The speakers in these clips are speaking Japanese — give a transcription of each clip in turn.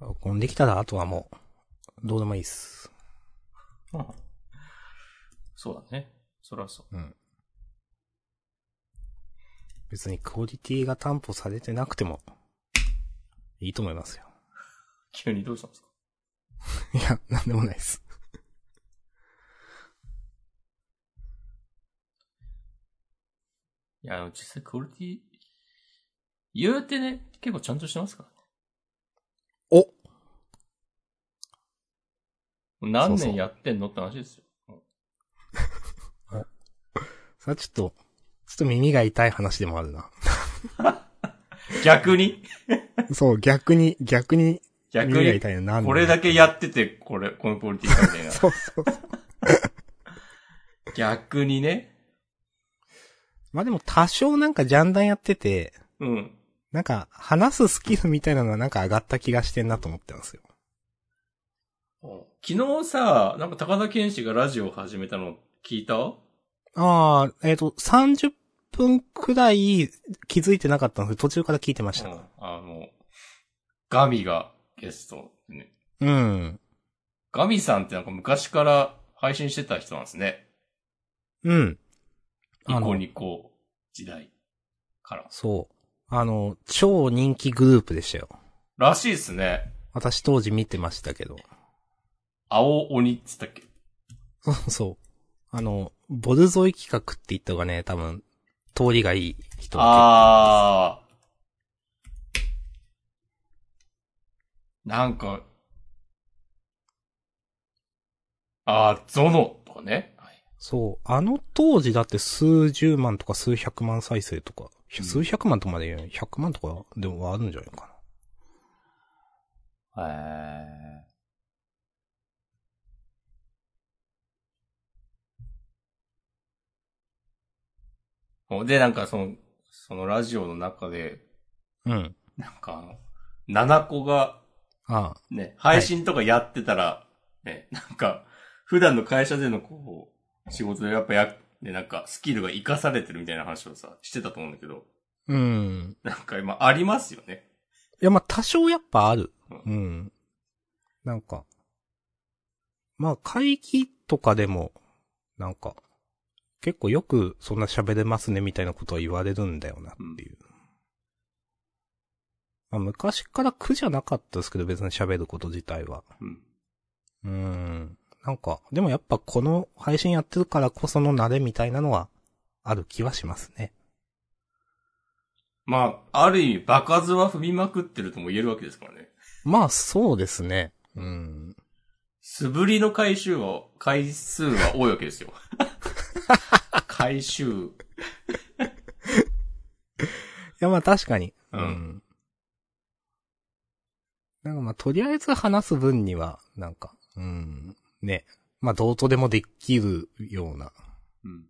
録音できたらあとはもう、どうでもいいっす。う んそうだね。そりゃそう。うん。別にクオリティが担保されてなくても、いいと思いますよ。急にどうしたんですか？いや、なんでもないです。いや、実際クオリティ、言うてね、結構ちゃんとしてますからね。お何年やってんのって話ですよ。さあちょっと、ちょっと耳が痛い話でもあるな。逆に？そう、逆に、逆に逆耳がに、痛いのなんでこれだけやってて、これ、このクオリティかみたいな。そうそうそう。逆にね。まあでも多少なんかジャンダンやってて、うん。なんか話すスキルみたいなのはなんか上がった気がしてんなと思ってますよ。昨日さ、なんか高田健志がラジオを始めたの聞いた？ああ、えっ、と、30分くらい気づいてなかったので途中から聞いてました。うん。あの、ガミがゲストでね。うん。ガミさんってなんか昔から配信してた人なんですね。うん。ニコニコ時代から。そう。あの、超人気グループでしたよ。らしいっすね。私当時見てましたけど。青鬼っつったっけ？そ うそう。あの、ボルゾイ企画って言った方がね、多分、通りがいい人はあー。なんか、あー、ゾノとかね。はいそう。あの当時だって数十万とか数百万再生とか、うん数百万とかまで言うよ100万とかでもあるんじゃないかな。へー。で、なんかその、そのラジオの中で、うん。なんか七子がああ。ね、配信とかやってたら、ね、なんか、普段の会社でのこう、仕事でやっぱや、ね、なんかスキルが活かされてるみたいな話をさ、してたと思うんだけど、うん。なんか今ありますよね。いや、まあ、多少やっぱある。ううん。なんか、まあ、会議とかでも、なんか、結構よくそんな喋れますねみたいなことは言われるんだよなっていう。まあ、昔から苦じゃなかったですけど、別に喋ること自体は。うん。うーん。なんか、でもやっぱこの配信やってるからこその慣れみたいなのは、ある気はしますね。まあ、ある意味、場数は踏みまくってるとも言えるわけですからね。まあ、そうですね。うん。素振りの回収は、回数は多いわけですよ。回収。いや、まあ確かに。うんなんかまあ、とりあえず話す分には、なんか、うん。ね。まあ、どうとでもできるような。うん。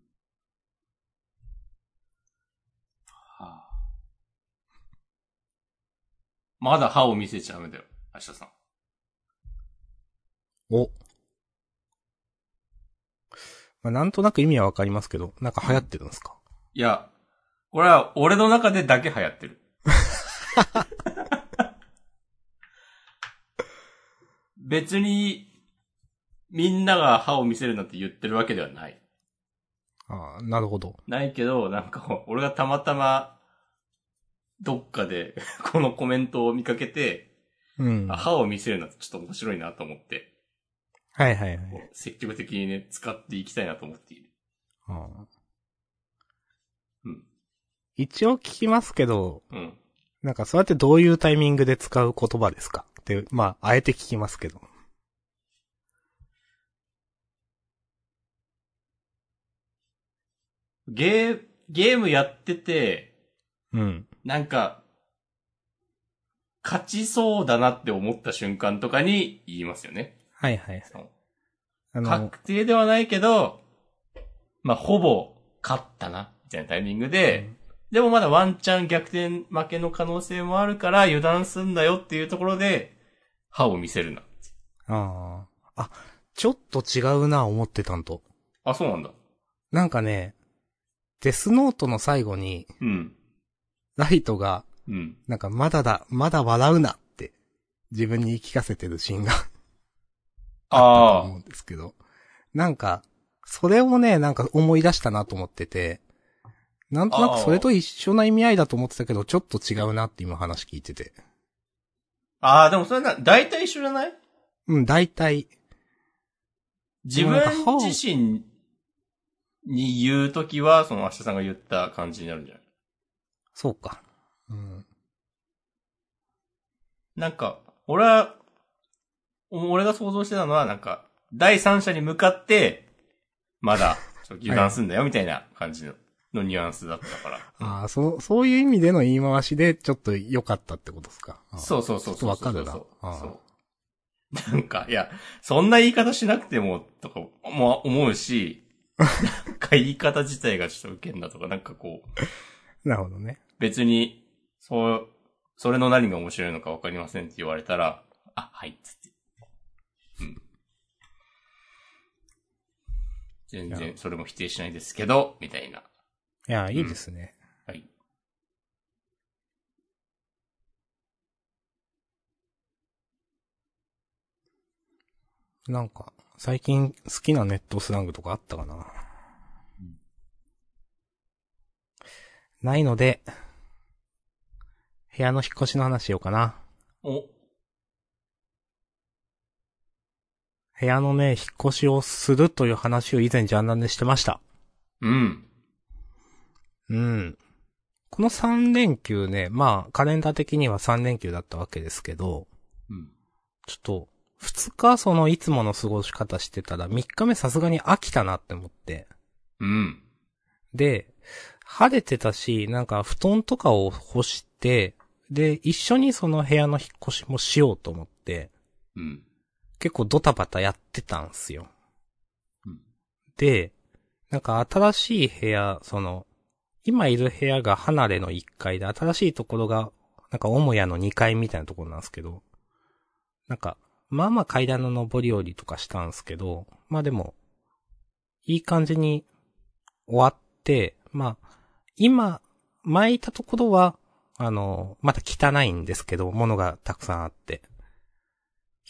はあ、まだ歯を見せちゃダメだよ、明日さん。お。まあ、なんとなく意味はわかりますけど、なんか流行ってるんですか？いや、これは俺の中でだけ流行ってる。別に、みんなが歯を見せるなんて言ってるわけではない。ああ、なるほど。ないけど、なんか、俺がたまたま、どっかで、このコメントを見かけて、うん。歯を見せるのってちょっと面白いなと思って、いはいはい。こう積極的にね、使っていきたいなと思っている。ああうん。一応聞きますけど、うん。なんかそうやってどういうタイミングで使う言葉ですか？って、まあ、あえて聞きますけど。ゲー、ゲームやってて、うん。なんか、勝ちそうだなって思った瞬間とかに言いますよね。はいはい。確定ではないけど、まあ、ほぼ勝ったな、みたいなタイミングで、でもまだワンチャン逆転負けの可能性もあるから油断すんだよっていうところで、歯を見せるな。ああ。あ、ちょっと違うな、思ってたんと。あ、そうなんだ。なんかね、デスノートの最後に、うん。ライトが、うん。なんかまだだ、まだ笑うなって自分に言い聞かせてるシーンがあったとあ思うんですけど。なんか、それをね、なんか思い出したなと思ってて、なんとなくそれと一緒な意味合いだと思ってたけど、ちょっと違うなって今話聞いてて。あ。ああ、でもそれな、大体一緒じゃない？うん、大体、自分自身に言うときは、その明日さんが言った感じになるんじゃない？そうか。うん。なんか、俺は、お俺が想像してたのは、なんか、第三者に向かって、まだ、ちょっと油断すんだよ、みたいな感じの、のニュアンスだったから。ああ、そう、そういう意味での言い回しで、ちょっと良かったってことですか？そうそうそうそう。わかるなそう。なんか、いや、そんな言い方しなくても、とか、も思うし、なんか言い方自体がちょっとウケんなとか、なんかこう、なるほどね。別に、そう、それの何が面白いのかわかりませんって言われたら、あ、はい、つって。うん。全然、それも否定しないですけど、みたいな。いや、いいですね。はい。なんか、最近好きなネットスラングとかあったかな？うんないので、部屋の引っ越しの話しようかな。お、部屋のね、引っ越しをするという話を以前ジャンダンでしてました。うん。うん。この3連休ね、まあ、カレンダー的には3連休だったわけですけど、うん。ちょっと、2日そのいつもの過ごし方してたら、3日目さすがに飽きたなって思って。うん。で、晴れてたし、なんか布団とかを干して、で、一緒にその部屋の引っ越しもしようと思って、うん。結構ドタバタやってたんすよ。うんで、なんか新しい部屋、その、今いる部屋が離れの1階で、新しいところが、なんか母屋の2階みたいなところなんですけど、なんか、まあまあ階段の上り下りとかしたんですけど、まあでも、いい感じに終わって、まあ、今、前いたところは、あの、まだ汚いんですけど、物がたくさんあって。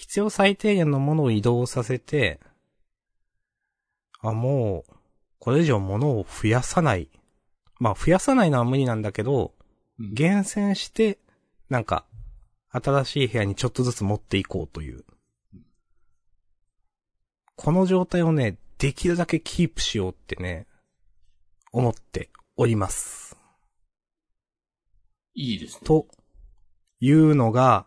必要最低限のものを移動させて、あ、もう、これ以上物を増やさない。まあ、増やさないのは無理なんだけど、うん厳選して、なんか、新しい部屋にちょっとずつ持っていこうという。この状態をね、できるだけキープしようってね、思っております。いいですね。と、いうのが、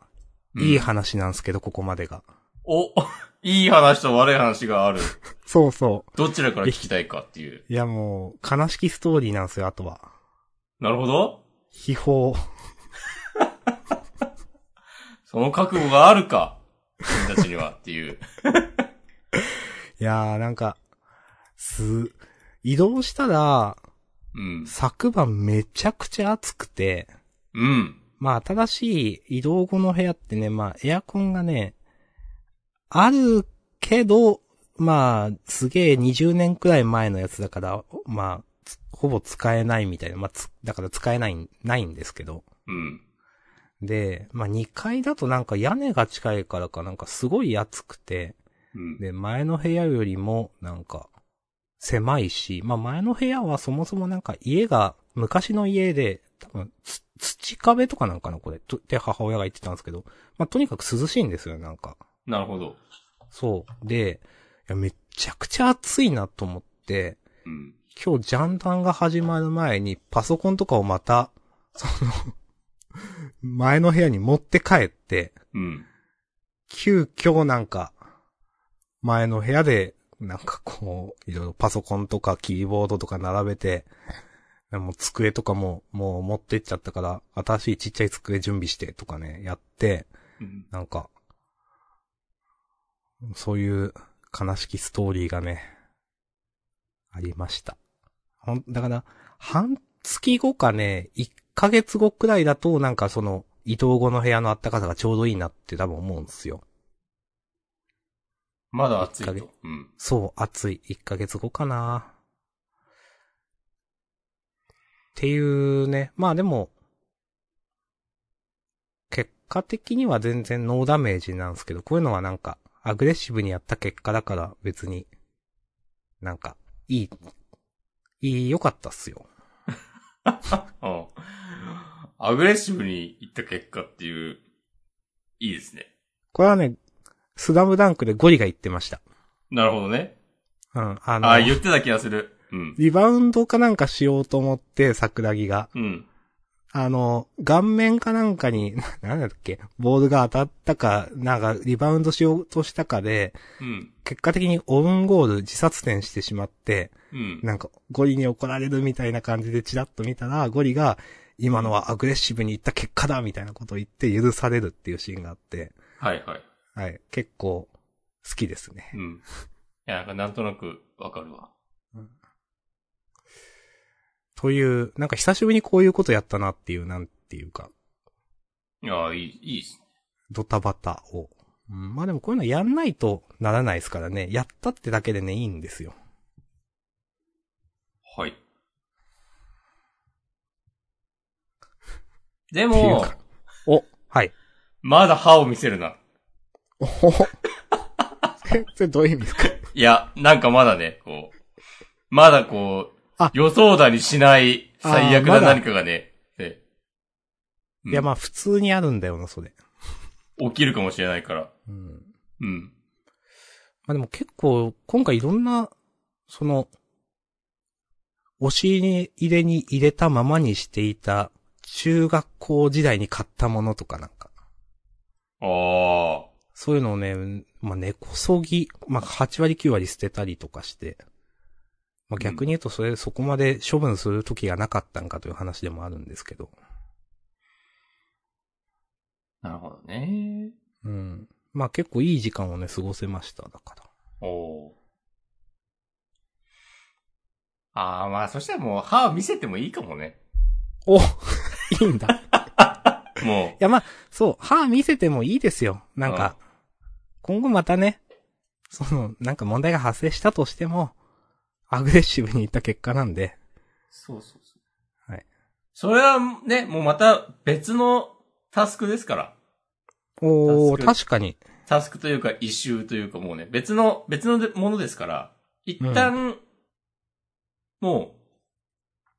いいうん話なんですけど、ここまでが。お、いい話と悪い話がある。そうそう。どちらから聞きたいかっていう。いやもう、悲しきストーリーなんですよ、あとは。なるほど。秘宝。その覚悟があるか。君たちにはっていう。いやー、なんか、す、移動したら、うん。昨晩めちゃくちゃ暑くて、うん。まあ新しい移動後の部屋ってね、まあエアコンがね、あるけど、まあ、すげえ20年くらい前のやつだから、まあ、つほぼ使えないみたいな、まあ、つだから使えない、ないんですけど。うん。で、まあ2階だとなんか屋根が近いからかなんかすごい暑くて、うん。で、前の部屋よりも、なんか、狭いし、まあ前の部屋はそもそもなんか家が、昔の家で、多分、つ土壁とかなんかな、これ。とって母親が言ってたんですけど、まあとにかく涼しいんですよ、なんか。なるほど。そう。で、いや、めっちゃくちゃ暑いなと思って、うん。今日ジャンダンが始まる前にパソコンとかをまた、その、前の部屋に持って帰って、うん。急遽なんか、前の部屋で、なんかこう、いろいろパソコンとかキーボードとか並べて、もう机とかももう持ってっちゃったから、新しいちっちゃい机準備してとかね、やって、うん。なんか、そういう悲しきストーリーがね、ありました。ほん、だから、半月後かね、1ヶ月後くらいだと、なんかその、移動後の部屋の暖かさがちょうどいいなって多分思うんですよ。まだ暑いと。うん。そう、暑い。1ヶ月後かな。っていうね。まあでも、結果的には全然ノーダメージなんですけど、こういうのはなんか、アグレッシブにやった結果だから別に、なんか、いい、いい、良かったっすよ。うん。アグレッシブにいった結果っていう、いいですね。これはね、スダムダンクでゴリが言ってました。なるほどね。うん、あの、ああ、言ってた気がする。うん。リバウンドかなんかしようと思って、桜木が。うん。あの、顔面かなんかに、な なんだっけ、ボールが当たったか、なんかリバウンドしようとしたかで、うん。結果的にオウンゴール自殺点してしまって、うん。なんかゴリに怒られるみたいな感じでチラッと見たら、ゴリが、今のはアグレッシブにいった結果だみたいなことを言って許されるっていうシーンがあって、はいはい。はい、結構好きですね。うん。いや、なんかなんとなくわかるわ。という、なんか久しぶりにこういうことやったなっていう、なんていうか、いや、いい、いいっすね。ドタバタを。うん、まあでもこういうのやんないとならないですからね。やったってだけでね、いいんですよ。はい。でも、かお、はい。まだ歯を見せるな。おほほ。え それどういう意味ですか？いや、なんかまだね、こう、まだこうあ、予想だにしない最悪な何かがね、ねうんいやまあ普通にあるんだよな、それ。起きるかもしれないから。うん。うん。まあでも結構、今回いろんな、その、押し入れに入れたままにしていた、中学校時代に買ったものとかなんか、ああ。そういうのをね、まあ根こそぎ、まあ8割9割捨てたりとかして、まあ逆に言うとそれ、そこまで処分する時がなかったんかという話でもあるんですけど。なるほどね。うん。まあ結構いい時間をね、過ごせました、だから。おーああ、まあ、そしたらもう歯を見せてもいいかもね。お いいんだ。いもやまあ、そう、歯見せてもいいですよ。なんか、今後またね、その、なんか問題が発生したとしても、アグレッシブにいった結果なんで、う。そうそうそう。はい。それはね、もうまた別のタスクですから。おー、確かに。タスクというか、一周というかもうね、別の、別のものですから、一旦、もう、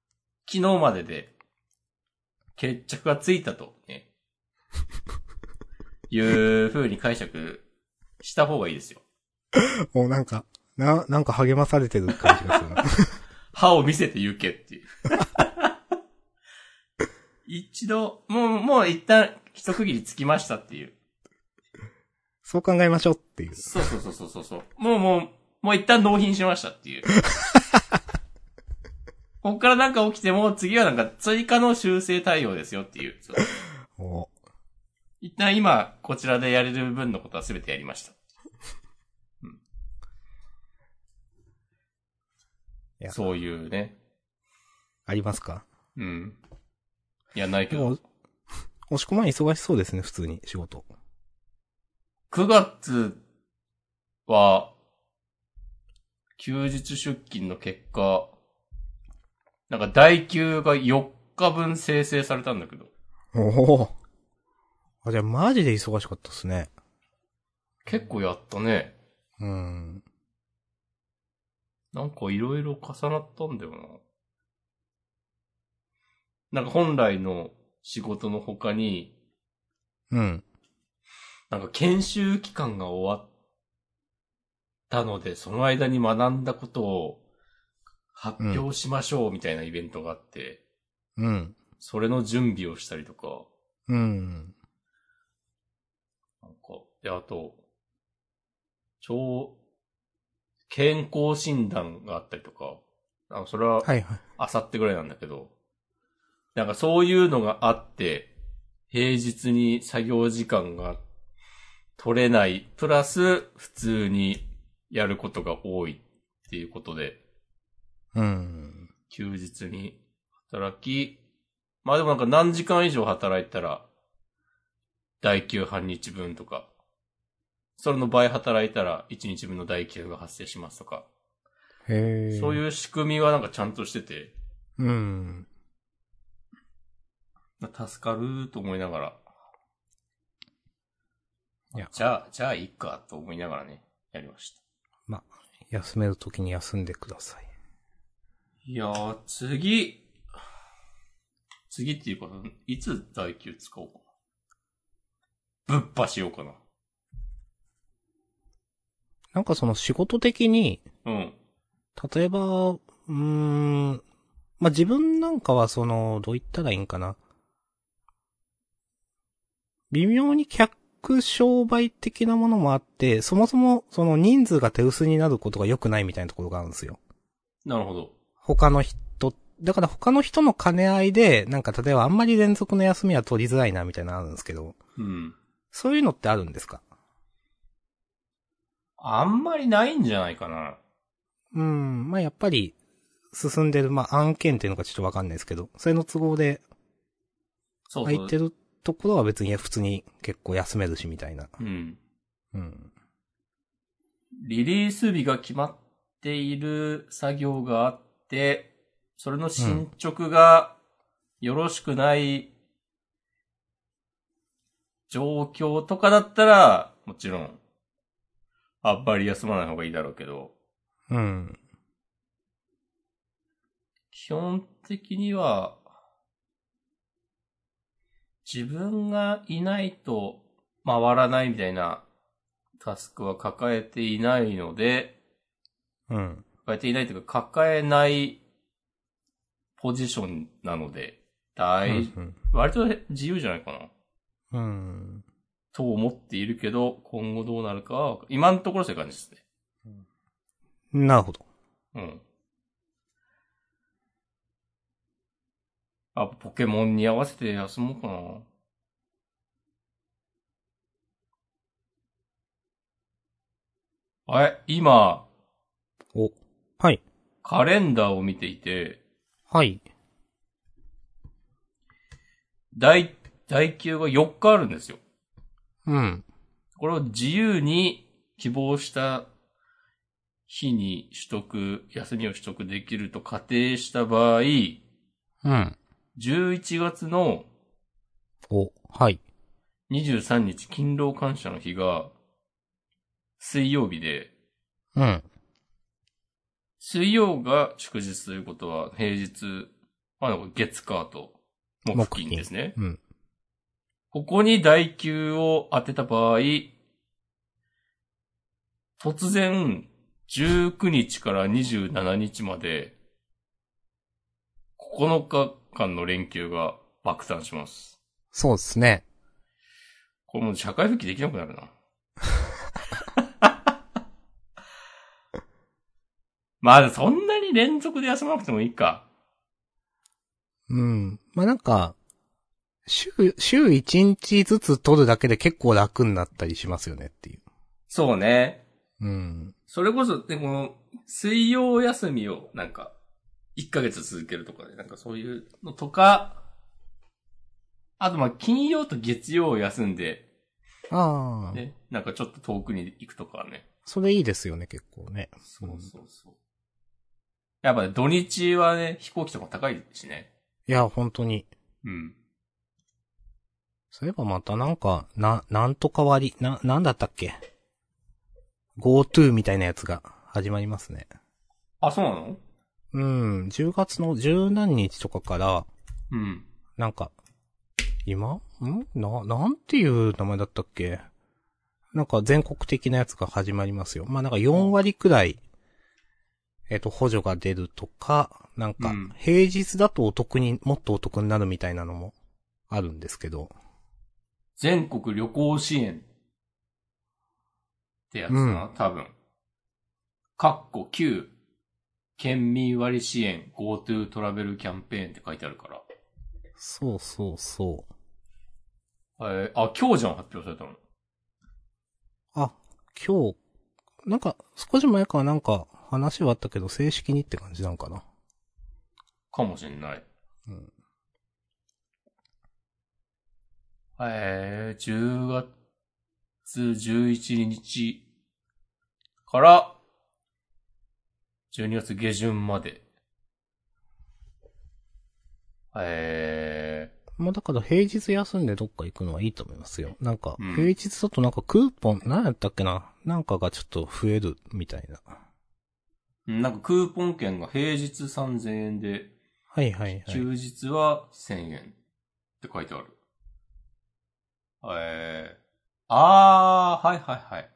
昨日までで、決着がついたと、ね、いう風に解釈した方がいいですよ。もうなんか、な、なんか励まされてる感じがするな。歯を見せて行けっていう。一度、もう、もう一旦一区切りつきましたっていう。そう考えましょうっていう。そうそうそうそうそう。もうもう、もう一旦納品しましたっていう。こっからなんか起きても、次はなんか追加の修正対応ですよっていう。そうお一旦今、こちらでやれる分のことは全てやりました。いやそういうね。ありますか？うん。いや、ないけど押し込まん忙しそうですね、普通に、仕事。9月は、休日出勤の結果、なんか代休が4日分生成されたんだけど、おお。あ、じゃあマジで忙しかったっすね。結構やったね。うん。なんかいろいろ重なったんだよな。なんか本来の仕事の他に、うん。なんか研修期間が終わったので、その間に学んだことを発表しましょうみたいなイベントがあって、うん。それの準備をしたりとか、うん。なんか、で、あと、超、健康診断があったりとか、あのそれは、はいはい。あさってぐらいなんだけど、なんかそういうのがあって、平日に作業時間が取れない、プラス普通にやることが多いっていうことで、うん。休日に働き、まあでもなんか何時間以上働いたら、代休半日分とか、それの倍働いたら1日分の代休が発生しますとか、へえ。う。そういう仕組みはなんかちゃんとしてて、うん。助かると思いながらいやじゃあ、じゃあいいかと思いながらね、やりました。まあ、休めるときに休んでください。いやー、次、次っていうか、いつ代休使おうかな。ぶっぱしようかな。なんかその仕事的に、うん。例えば、うーん、まあ、自分なんかはその、どう言ったらいいんかな。微妙に客商売的なものもあって、そもそもその人数が手薄になることが良くないみたいなところがあるんですよ。なるほど。他の人、だから他の人の兼ね合いで、なんか例えばあんまり連続の休みは取りづらいなみたいなのあるんですけど、うん。そういうのってあるんですか？あんまりないんじゃないかな。うん、まあ、やっぱり、進んでる、まあ、案件っていうのかちょっとわかんないですけど、それの都合でそうそう空いて。るところは別に普通に結構休めるしみたいな。うん。うん。リリース日が決まっている作業があって、それの進捗がよろしくない状況とかだったら、もちろん、あんまり休まない方がいいだろうけど、うん。基本的には、自分がいないと回らないみたいなタスクは抱えていないので、うん。抱えていないというか抱えないポジションなので、大、うん。割と自由じゃないかな。うん。と思っているけど、今後どうなるかは、今のところそういう感じですね。なるほど。うん。あ、ポケモンに合わせて休もうかな。あれ、今、お。はい。カレンダーを見ていて、はい。大、大休が4日あるんですよ。うん。これを自由に希望した日に取得、休みを取得できると仮定した場合、うん。11月のお。はい。23日勤労感謝の日が水曜日で、うん。水曜が祝日ということは平日、まあ、月火と木金ですね。うん。ここに代休を当てた場合、突然、19日から27日まで、9日間の連休が爆誕します。そうですね。これもう社会復帰できなくなるな。まあ、そんなに連続で休まなくてもいいか。うん。まあ、なんか、週、週1日ずつ取るだけで結構楽になったりしますよねっていう。そうね。うん。それこそ、でこの、水曜休みを、なんか、1ヶ月続けるとかね、なんかそういうのとか、あとまあ、金曜と月曜を休んで、ああ、ね、なんかちょっと遠くに行くとかね。それいいですよね、結構ね。そうそうそう。やっぱね、土日はね、飛行機とか高いしね。いや、本当に。うん。そういえばまたなんか、な、なんとか割、な、なんだったっけ ?GoTo みたいなやつが始まりますね。あ、そうなの？うん、10月の十何日とかから、うん。なんか、今？ん？な、なんていう名前だったっけ？なんか全国的なやつが始まりますよ。まあなんか4割くらい、えっ、と、補助が出るとか、なんかうん、平日だとお得に、もっとお得になるみたいなのもあるんですけど。全国旅行支援ってやつかな、多分。かっこ9、県民割支援 GoTo トラベルキャンペーンって書いてあるから。そうそうそう。えーあ、今日じゃん発表されたの。あ、今日、なんか、少し前からなんか話はあったけど、正式にって感じなんかな。かもしんない。うん。えー、10月11日から12月下旬まで。えまあだから平日休んでどっか行くのはいいと思いますよ。なんかうん、平日だとなんかクーポン、何やったっけな？なんかがちょっと増えるみたいな。うんなんかクーポン券が平日3000円で、はいはいはい。休日は1000円って書いてある。えー、あー、はいはいはい。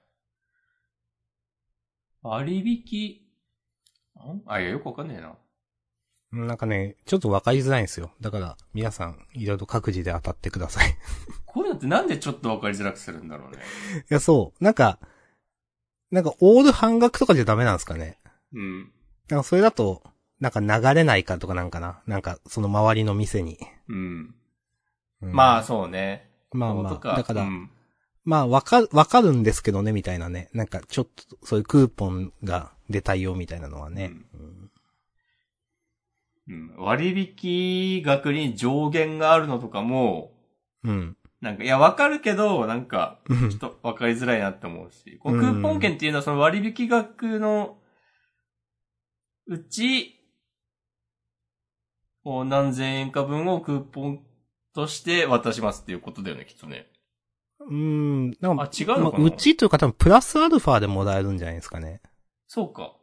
割引、ん？あ、いや、よくわかんねえな。なんかね、ちょっとわかりづらいんですよ。だから、皆さん、いろいろ各自で当たってください。い こういうのってなんでちょっとわかりづらくするんだろうね。や、そう。なんか、なんか、オール半額とかじゃダメなんですかね。うん。なんか、それだと、なんか流れないかとかなんかな。なんか、その周りの店に。うん。うんまあ、そうね。まあまあ、だから、うん。まあ、わかる、わかるんですけどね、みたいなね。なんか、ちょっと、そういうクーポンが出たよ、みたいなのはね。うん。うん。割引額に上限があるのとかも、うん。なんか、いや、わかるけど、なんか、うん。ちょっとわかりづらいなって思うし、このクーポン券っていうのはその割引額のうち、こう何千円か分をクーポンとして渡しますっていうことだよね、きっとね。うん。なんか、あ違うのかな？まあうちというか多分、プラスアルファでもらえるんじゃないですかね。そうか。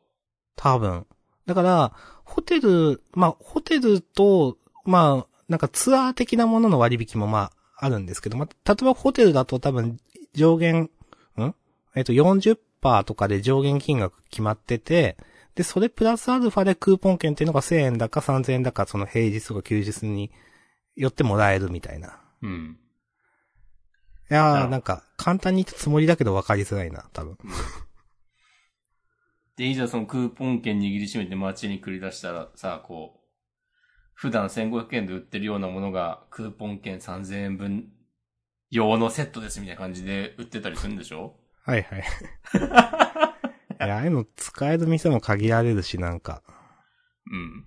多分。だから、ホテル、まあ、ホテルと、まあ、なんかツアー的なものの割引もまあ、あるんですけど、まあ、例えばホテルだと多分、上限、ん？えっと、40%とかで上限金額決まってて、で、それプラスアルファでクーポン券っていうのが1000円だか3000円だか、その平日とか休日によってもらえるみたいな。うん。いやー、なんか、簡単に言ったつもりだけど分かりづらいな、多分。で、いざそのクーポン券握りしめて街に繰り出したらさ、こう、普段1500円で売ってるようなものが、クーポン券3000円分用のセットですみたいな感じで売ってたりするんでしょ？はいはい。いや、ああいうの使える店も限られるし、なんか。うん。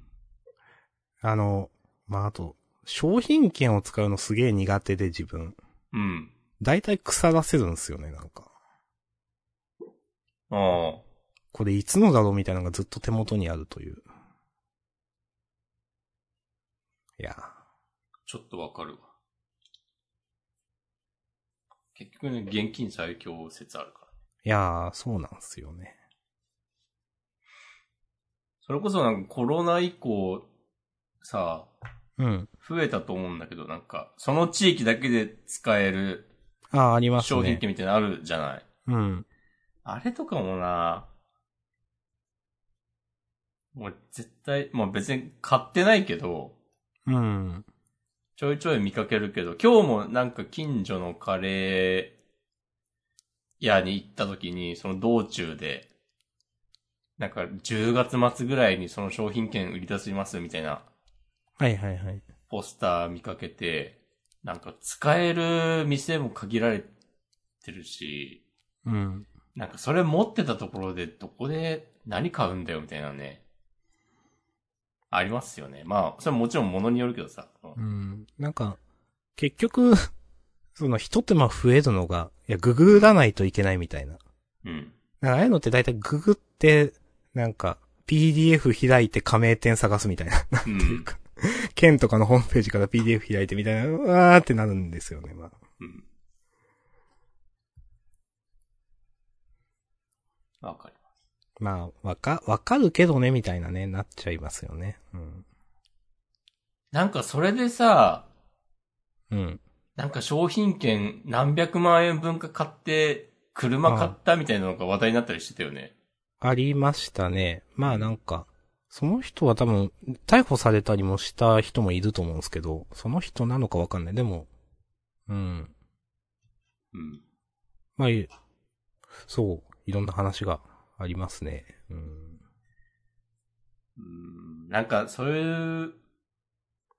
あの、まあ、あと、商品券を使うのすげえ苦手で自分。うん。だいたい腐らせるんですよね、なんか。ああ。これいつのだろうみたいなのがずっと手元にあるという。いや、ちょっとわかるわ。結局ね、現金最強説あるから。いやー、そうなんすよね。それこそなんかコロナ以降、さ、うん。増えたと思うんだけど、なんか、その地域だけで使えるああ、ありますね。商品券みたいなのあるじゃない？うん。あれとかもなもう絶対、まあ別に買ってないけど、うん。ちょいちょい見かけるけど、今日もなんか近所のカレー屋に行った時に、その道中で、なんか10月末ぐらいにその商品券売り出しますみたいなはいはいはい。ポスター見かけて、なんか使える店も限られてるし、うん。なんかそれ持ってたところでどこで何買うんだよみたいなね。ありますよね。まあ、それももちろん物によるけどさ。うん。なんか、結局、その一手間増えるのが、いや、ググらないといけないみたいな。うん。なんかああいうのって大体ググって、なんか、PDF 開いて加盟店探すみたいな。なんていうか、県とかのホームページから PDF 開いてみたいな、うわーってなるんですよね、まあ。うん。わかります。まあ、わか、わかるけどね、みたいなね、なっちゃいますよね。うん。なんかそれでさ、うん。なんか商品券何百万円分か買って、車買ったみたいなのが話題になったりしてたよね。ありましたね。まあなんか、その人は多分、逮捕されたりもした人もいると思うんですけど、その人なのかわかんない。でも、うん。うん。まあ、いそう、いろんな話がありますね。うん。うんなんか、そういう、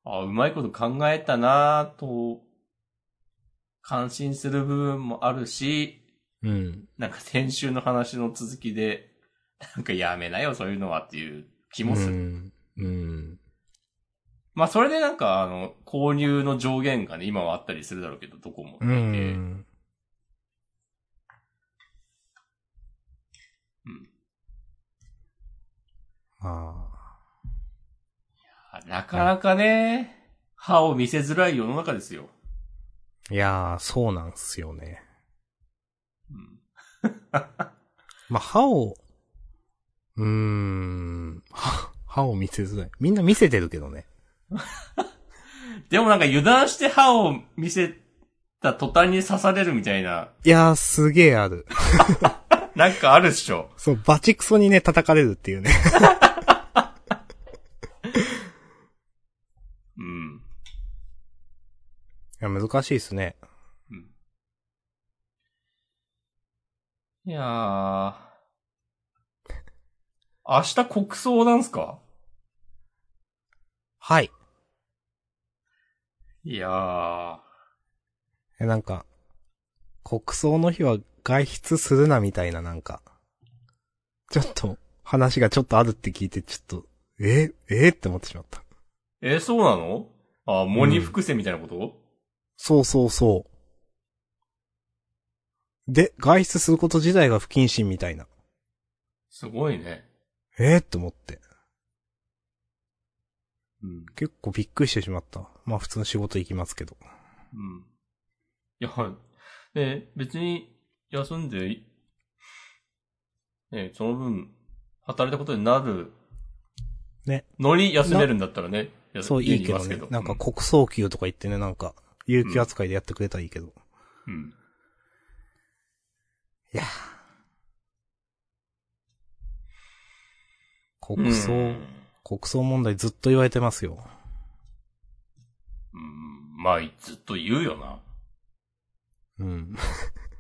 あ、うまいこと考えたなぁと、感心する部分もあるし、うん。なんか先週の話の続きで、なんかやめなよ、そういうのはっていう気もする。うん。うん。まあ、それでなんか、あの、購入の上限がね、今はあったりするだろうけど、どこも。ううん。ん。まあ、なかなかね、歯を見せづらい世の中ですよ。いやー、そうなんすよね。うん。まあ、歯を、うーん、歯、歯を見せづらい。みんな見せてるけどね。でもなんか油断して歯を見せた途端に刺されるみたいな、いやー、すげーある。なんかあるっしょ。そう、バチクソにね、叩かれるっていうね。うん。いや、難しいっすね。うん。いやー。明日国葬なんすか？はい。いやー。え、なんか、国葬の日は外出するなみたいななんか、ちょっと、話がちょっとあるって聞いて、ちょっと、ええって思ってしまった。えーそうなの？あ、モニ伏線みたいなこと、そうそうそう。で、外出すること自体が不謹慎みたいな。すごいね。えー、って思って。うん。結構びっくりしてしまった。まあ普通の仕事行きますけど。うん。いや、え、別に休んでい、ね、その分、働いたことになる。ね。のに休めるんだったらね。やそういいけど。ねなんか国葬級とか言ってね、なんか、有給扱いでやってくれたらいいけど。うん。いや国葬、うん国葬問題ずっと言われてますよ。うん。まあ、ずっと言うよな。うん。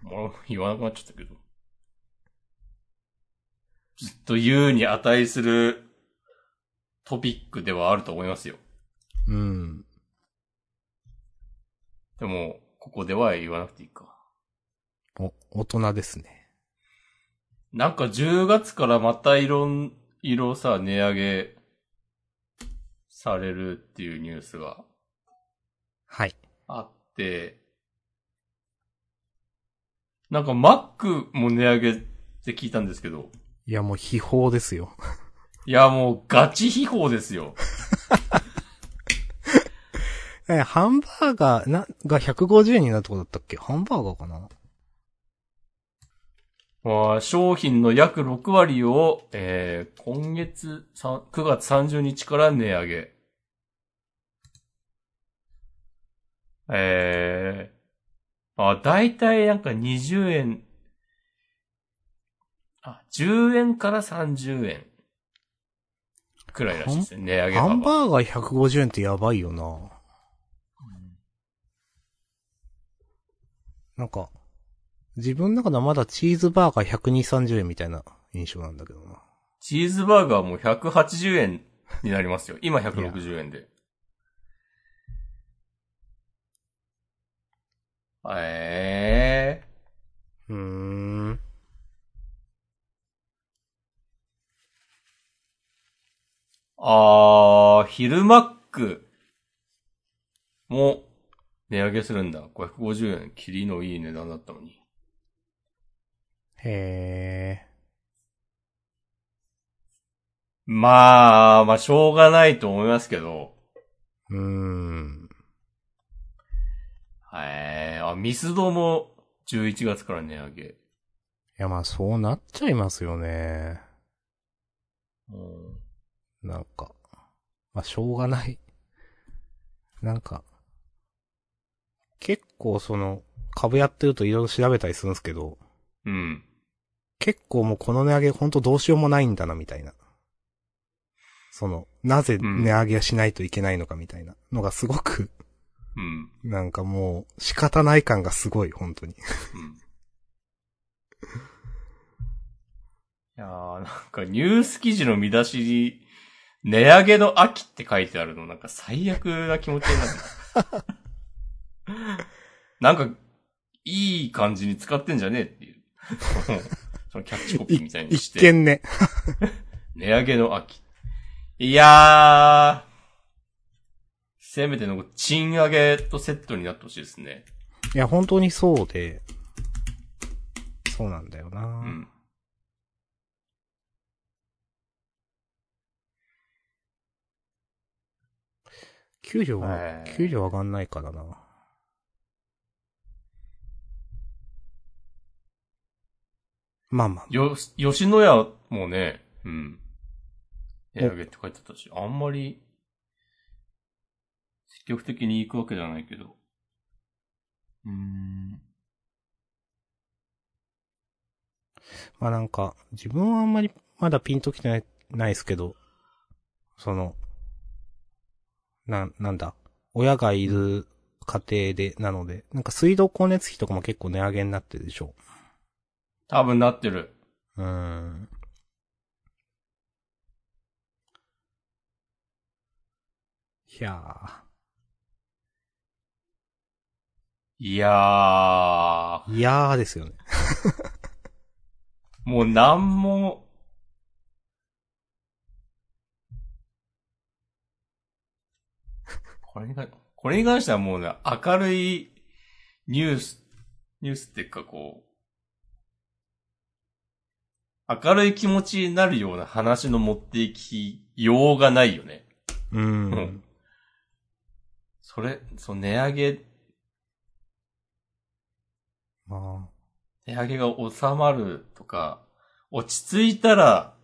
もう言わなくなっちゃったけど。ずっと言うに値するトピックではあると思いますよ。うん。でも、ここでは言わなくていいか。お、大人ですね。なんか10月からまたいろん、色さ、値上げされるっていうニュースがはい。あって、なんか Mac も値上げって聞いたんですけど、いやもう秘宝ですよ。いやもうガチ秘宝ですよ。え、ハンバーガー、な、が150円になるとこだったっけ？ハンバーガーかな？まあ、商品の約6割を、えー、今月さん9月30日から値上げ。えー、あ、だいたいなんか20円、あ、10円から30円くらいらしいですね、値上げ幅。ハンバーガー150円ってやばいよな。なんか、自分の中ではまだチーズバーガー120、30円みたいな印象なんだけどな。チーズバーガーも180円になりますよ。今160円で。ええうーん。あー、ヒルマックも値上げするんだ。550円。キリのいい値段だったのに。へまあ、まあ、しょうがないと思いますけど。ー。うーん。えー、あ、ミスドも11月から値上げ。いやまあそうなっちゃいますよね。うんなんか。まあしょうがない。なんか。結構その、株やってるといろいろ調べたりするんですけど、うん。結構もうこの値上げほんとどうしようもないんだなみたいな。その、なぜ値上げはしないといけないのかみたいなのがすごく、うん。なんかもう仕方ない感がすごい、本当に。うん。いやー、なんかニュース記事の見出しに、値上げの秋って書いてあるの、なんか最悪な気持ちになる。なんか、いい感じに使ってんじゃねえっていう。そのキャッチコピーみたいにし一て。見ね。値上げの秋。いやー、せめての賃上げとセットになってほしいですね。いや、本当にそうで、そうなんだよな、うん。給料は、へー給料上がんないからな。まあまあ。よ、吉野家もね、うん。値上げって書いてあったし、あんまり、積極的に行くわけじゃないけど。うーん。まあなんか、自分はあんまりまだピンときてない、ないですけど、その、な、なんだ、親がいる家庭で、なので、なんか水道光熱費とかも結構値上げになってるでしょ多分なってる。う。ん。いやいやー、ー、いやーですよね。もうなんも、これに関これに関してはもうね、明るいニュース、ニュースっていうかこう、明るい気持ちになるような話の持っていきようがないよね。うんん。それ、そう、値上げ、まあ、値上げが収まるとか、落ち着いたら、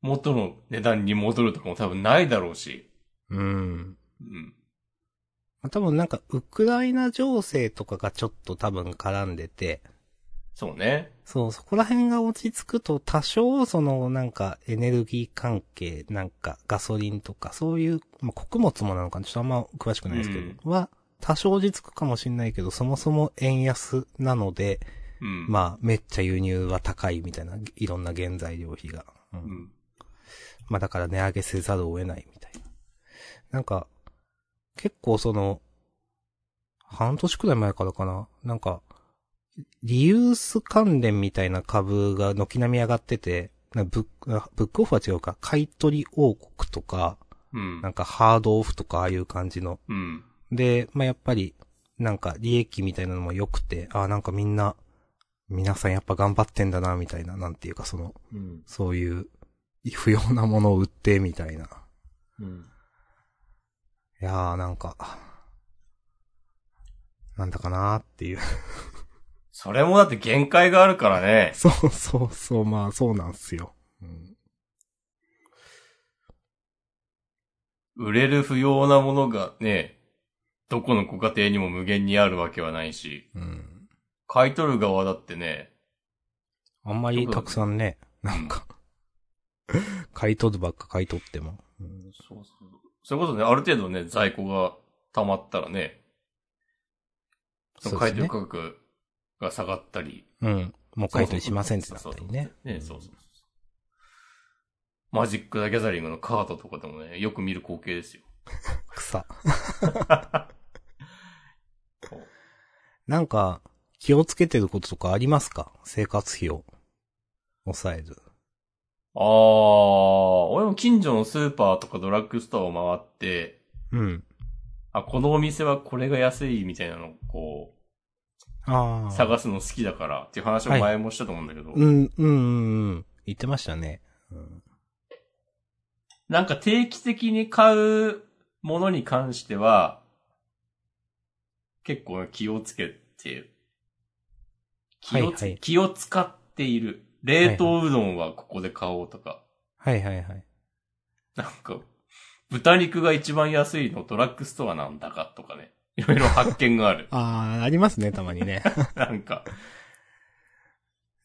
元の値段に戻るとかも多分ないだろうし。うーん。うん。まあ多分なんか、ウクライナ情勢とかがちょっと多分絡んでて、そうね。そう、そこら辺が落ち着くと多少そのなんかエネルギー関係、なんかガソリンとかそういう、まあ、穀物もなのかなちょっとあんま詳しくないですけど、うんは多少落ち着くかもしれないけど、そもそも円安なので、うん。まあめっちゃ輸入は高いみたいな、いろんな原材料費が。うんうん。まあだから値上げせざるを得ないみたいな。なんか、結構その、半年くらい前からかな。なんか、リユース関連みたいな株が軒並み上がってて、ブック、あブックオフは違うか、買い取り王国とか、うんなんかハードオフとかああいう感じの。うん。で、まあやっぱり、なんか利益みたいなのも良くて、ああなんかみんな、皆さんやっぱ頑張ってんだな、みたいな、なんていうかその、うん。そういう、不要なものを売って、みたいな。うん。いやーなんか、なんだかなーっていう。それもだって限界があるからね。そうそうそう、まあそうなんすよ。うん。売れる不要なものがね、どこのご家庭にも無限にあるわけはないし、うん。買い取る側だってね、あんまりたくさんね、なんか、買い取るばっか買い取っても。うんそうそう。それこそね、ある程度ね、在庫が溜まったらね、その買い取り価格が下がったり。うん。もう買い取りしませんってなったりね。ね、そうそうそう。マジック・ザ・ギャザリングのカードとかでもね、よく見る光景ですよ。草。なんか、気をつけてることとかありますか？生活費を抑える。あー、俺も近所のスーパーとかドラッグストアを回って、うん。あ、このお店はこれが安いみたいなのをこ。探すの好きだからっていう話を前もしたと思うんだけど、うん、うん、うん、うん。言ってましたね。うん、なんか定期的に買うものに関しては、結構気をつけて、気をつ、はいはい気を使っている。冷凍うどんはここで買おうとか、はいはいはい。なんか、豚肉が一番安いのドラッグストアなんだかとかね。いろいろ発見がある。ああ、ありますね、たまにね。なんか、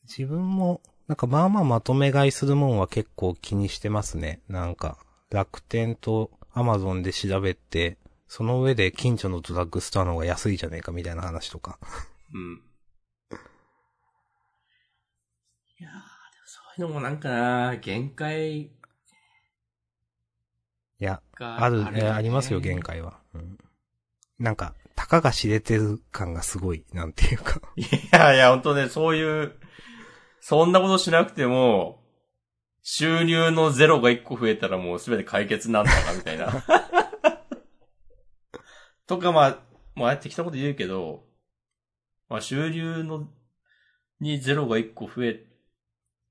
自分も、なんかまあまあまとめ買いするもんは結構気にしてますね。なんか、楽天とアマゾンで調べて、その上で近所のドラッグストアの方が安いじゃねえかみたいな話とか。うん。いやー、でもそういうのもなんかな、限界いや、がある、よねえーありますよ、限。界は。うん。なんか、たかが知れてる感がすごい、なんていうか。いやいや、ほんとね、そういう、そんなことしなくても、収入のゼロが一個増えたらもうすべて解決なんだな、みたいな。とかまあ、まあ、てきたこと言うけど、まあ収入の、にゼロが一個増え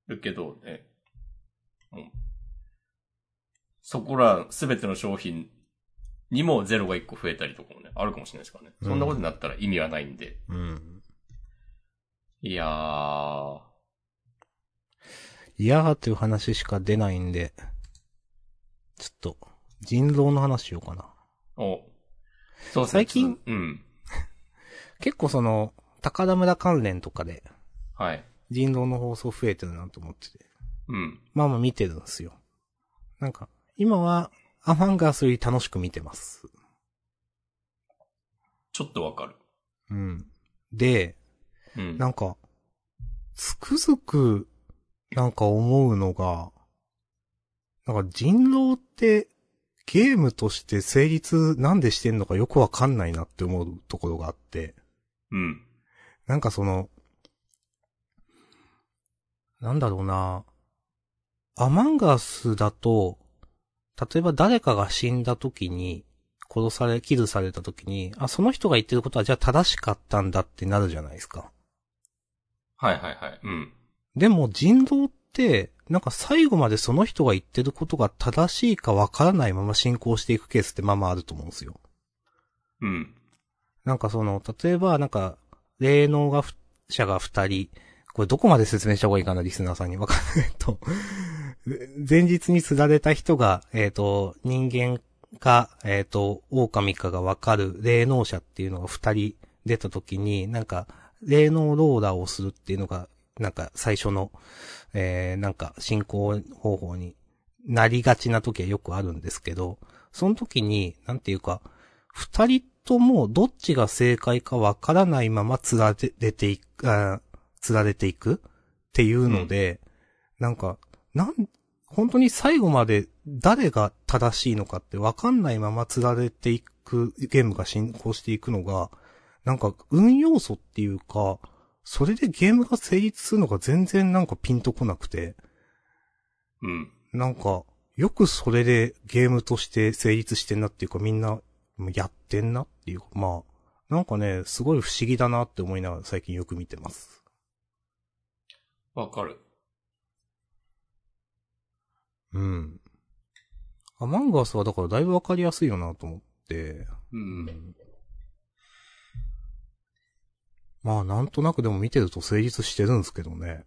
るけどね、もうそこらすべての商品にもゼロが1個増えたりとかもね、あるかもしれないですからね。そんなことになったら意味はないんで。うん。いやー。いやーという話しか出ないんで、ちょっと、人狼の話しようかな。お。そう最近うん。結構その、高田村関連とかで、はい。人狼の放送増えてるなと思ってて。うん。まあまあ見てるんですよ。なんか、今は、アマンガースより楽しく見てます。ちょっとわかる。うん。で、うん。なんか、つくづく、なんか思うのが、なんか人狼って、ゲームとして成立なんでしてんのかよくわかんないなって思うところがあって、うん。なんかその、なんだろうな、アマンガースだと、例えば誰かが死んだ時に、殺され、キルされた時に、あ、その人が言ってることはじゃあ正しかったんだってなるじゃないですか。はいはいはい。うん。でも人狼って、なんか最後までその人が言ってることが正しいかわからないまま進行していくケースってまあまああると思うんですよ。うん。なんかその、例えばなんか、霊能がふ、者が二人、これどこまで説明した方がいいかな、リスナーさんに。わかんないと。前日に釣られた人が、えっ、と、人間か、えっ、と、狼かがわかる霊能者っていうのが二人出た時に、なんか、霊能ローラーをするっていうのが、なんか最初の、えー、なんか進行方法になりがちな時はよくあるんですけど、その時に、なんていうか、二人ともどっちが正解かわからないまま釣られていく、釣られていくっていうので、なんか、なん、本当に最後まで誰が正しいのかってわかんないまま釣られていくゲームが進行していくのが、なんか運要素っていうか、それでゲームが成立するのが全然なんかピンとこなくて、うん。なんか、よくそれでゲームとして成立してんなっていうかみんなやってんなっていうか、まあ、なんかね、すごい不思議だなって思いながら最近よく見てます。わかる。うん。アマンガースはだからだいぶわかりやすいよなと思って、うん。まあなんとなくでも見てると成立してるんですけどね。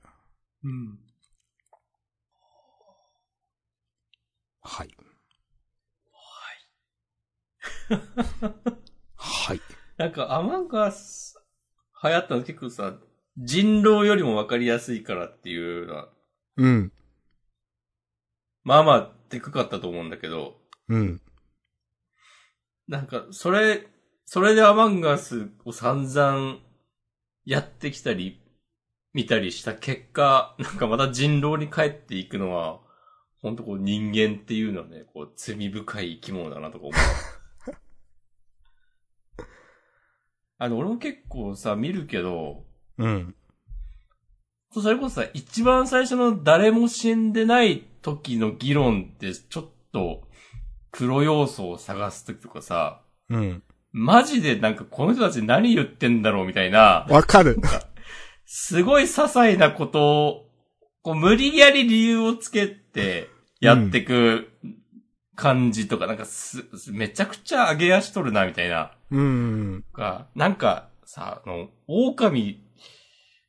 うん。はい。はい。なんか、アマンガース、流行ったの結構さ、人狼よりもわかりやすいからっていうのは、うん。まあまあ、でかかったと思うんだけど、うん。なんか、それ、それでアマンガースを散々やってきたり、見たりした結果、なんかまた人狼に帰っていくのは、本当こう人間っていうのはね、こう罪深い生き物だなとか思う。あの、俺も結構さ、見るけど、うん。それこそさ、一番最初の誰も死んでない時の議論って、ちょっと、黒要素を探す時とかさ、うん。マジでなんかこの人たち何言ってんだろうみたいな、わかる。すごい些細なことを、こう無理やり理由をつけてやってく感じとか、なんかす、めちゃくちゃ上げ足取るなみたいな。うん。が、なんかさ、あの、狼、い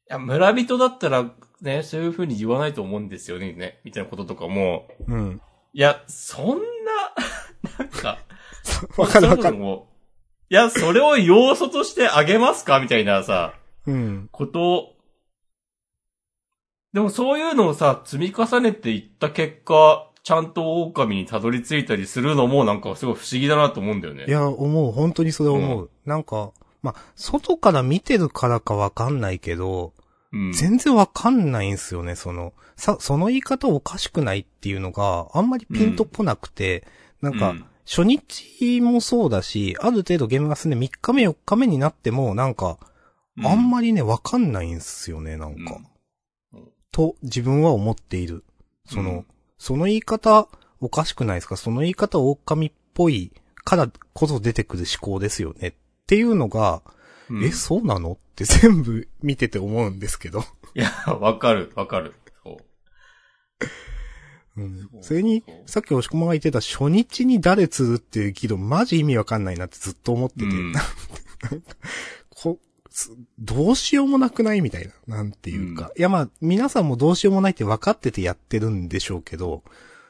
や、村人だったらね、そういう風に言わないと思うんですよね、ね、みたいなこととかも、うん。いや、そんな、なんか、わかるわかる。いや、それを要素としてあげますか？みたいなさ、うん。ことを、でもそういうのをさ、積み重ねていった結果、ちゃんと狼にたどり着いたりするのもなんかすごい不思議だなと思うんだよね。いや、思う。本当にそれ思う。なんか、まあ、外から見てるからかわかんないけど、うん。全然わかんないんすよね、その、さ、その言い方おかしくないっていうのがあんまりピンとこなくて、なんか、うん初日もそうだし、ある程度ゲームが進んで3日目4日目になっても、なんか、あんまりね、わかんないんすよね、なんか。うんと、自分は思っている。その、うんその言い方、おかしくないですか？その言い方狼っぽいからこそ出てくる思考ですよね。っていうのが、うんえ、そうなの？って全部見てて思うんですけど。いや、わかる、わかる。そううんそれにさっき押し込まが言ってた初日に誰釣るっていう議論、マジ意味わかんないなってずっと思ってて、うん。こすどうしようもなくないみたいな。なんていうか。いやまあ、皆さんもどうしようもないって分かっててやってるんでしょうけど、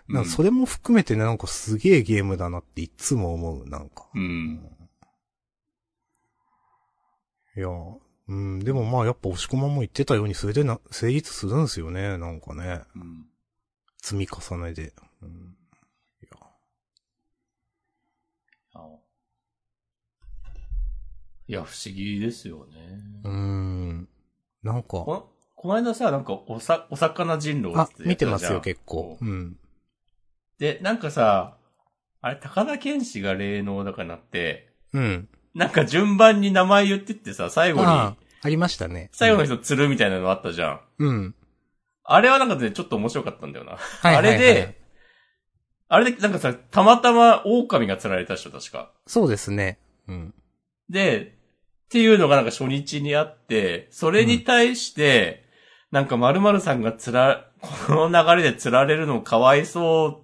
なんかそれも含めてね、なんかすげえゲームだなっていつも思う、なんか。うん。いや、うん、でもまあやっぱ押し込まも言ってたようにそれでな、成立するんですよね、なんかね。うん。積み重ねで。うん、いや。あいや、不思議ですよね。うーん。なんか、ここの間さ、なんかおさ、お魚人狼あっ、てや見ってますよ、結構。うん。で、なんかさ、あれ、高田健志が霊能だからなって、うん。なんか順番に名前言ってってさ、最後に、ありましたね。最後の人釣るみたいなのあったじゃん。うん。あれはなんかね、ちょっと面白かったんだよな。はいはいはいあれで、あれでなんかさ、たまたま狼が釣られた人、確か。そうですね。うん。で、っていうのがなんか初日にあって、それに対して、なんか〇〇さんが釣ら、この流れで釣られるのかわいそう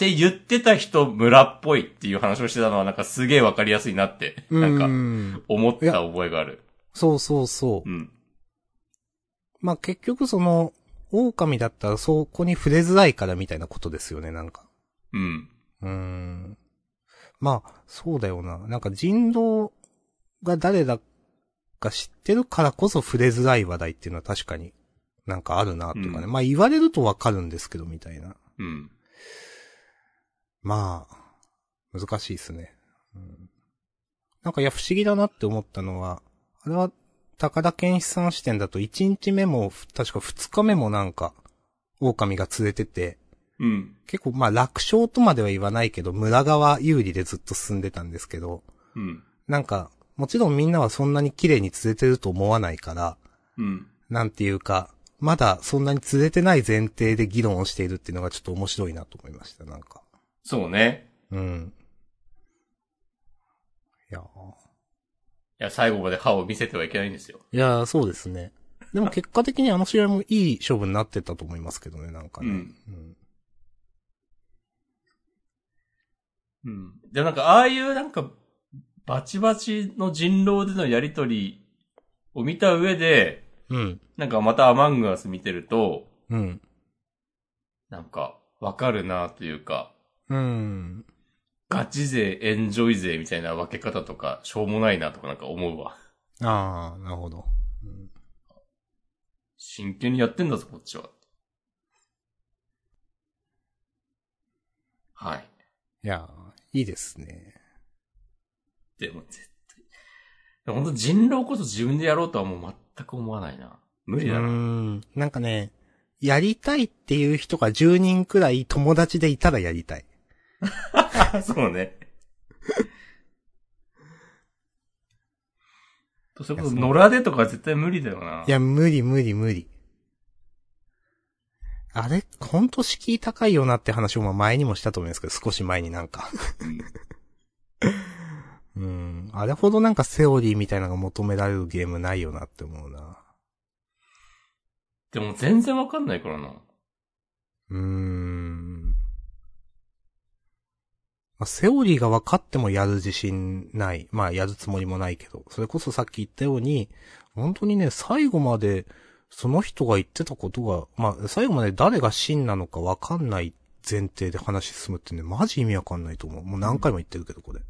って言ってた人村っぽいっていう話をしてたのはなんかすげえわかりやすいなって、なんかうん思った覚えがある。そうそうそう。うん。まあ結局その、狼だったらそこに触れづらいからみたいなことですよね、なんか。うん。うーん。まあ、そうだよな。なんか人狼が誰だか知ってるからこそ触れづらい話題っていうのは確かになんかあるなっていうかね。うんまあ言われるとわかるんですけど、みたいな。うん。まあ、難しいですね。うん、なんかいや不思議だなって思ったのは、あれは高田健一さん視点だと1日目も、確か2日目もなんか、狼が連れてて、うん。結構まあ楽勝とまでは言わないけど、村側有利でずっと進んでたんですけど、うん。なんか、もちろんみんなはそんなに綺麗に釣れてると思わないから、うん。なんていうか、まだそんなに釣れてない前提で議論をしているっていうのがちょっと面白いなと思いました、なんか。そうね。うん。いやーいや、最後まで歯を見せてはいけないんですよ。いやーそうですね。でも結果的にあの試合もいい勝負になってたと思いますけどね、なんかね。うんうん。うん。でもなんか、ああいうなんか、バチバチの人狼でのやりとりを見た上で、うん。なんかまたアマングアス見てると、うん。なんか、わかるなというか、うん。ガチ勢、エンジョイ勢みたいな分け方とか、しょうもないなとかなんか思うわ。ああ、なるほど。真剣にやってんだぞ、こっちは。はい。いやーいいですね。でも絶対。本当人狼こそ自分でやろうとはもう全く思わないな。無理うだな。ん。なんかね、やりたいっていう人が10人くらい友達でいたらやりたい。そうね。それこそ、野良でとか絶対無理だよな。いや、無理無理無理。あれ、ほんと敷居高いよなって話をまあ前にもしたと思うんですけど、少し前になんか。うんうん。あれほどなんかセオリーみたいなのが求められるゲームないよなって思うな。でも全然わかんないからな。うーん。まあ、セオリーが分かってもやる自信ない。まあ、やるつもりもないけど。それこそさっき言ったように、本当にね、最後まで、その人が言ってたことが、まあ、最後まで誰が真なのか分かんない前提で話進むってね、マジ意味わかんないと思う。もう何回も言ってるけど、これ。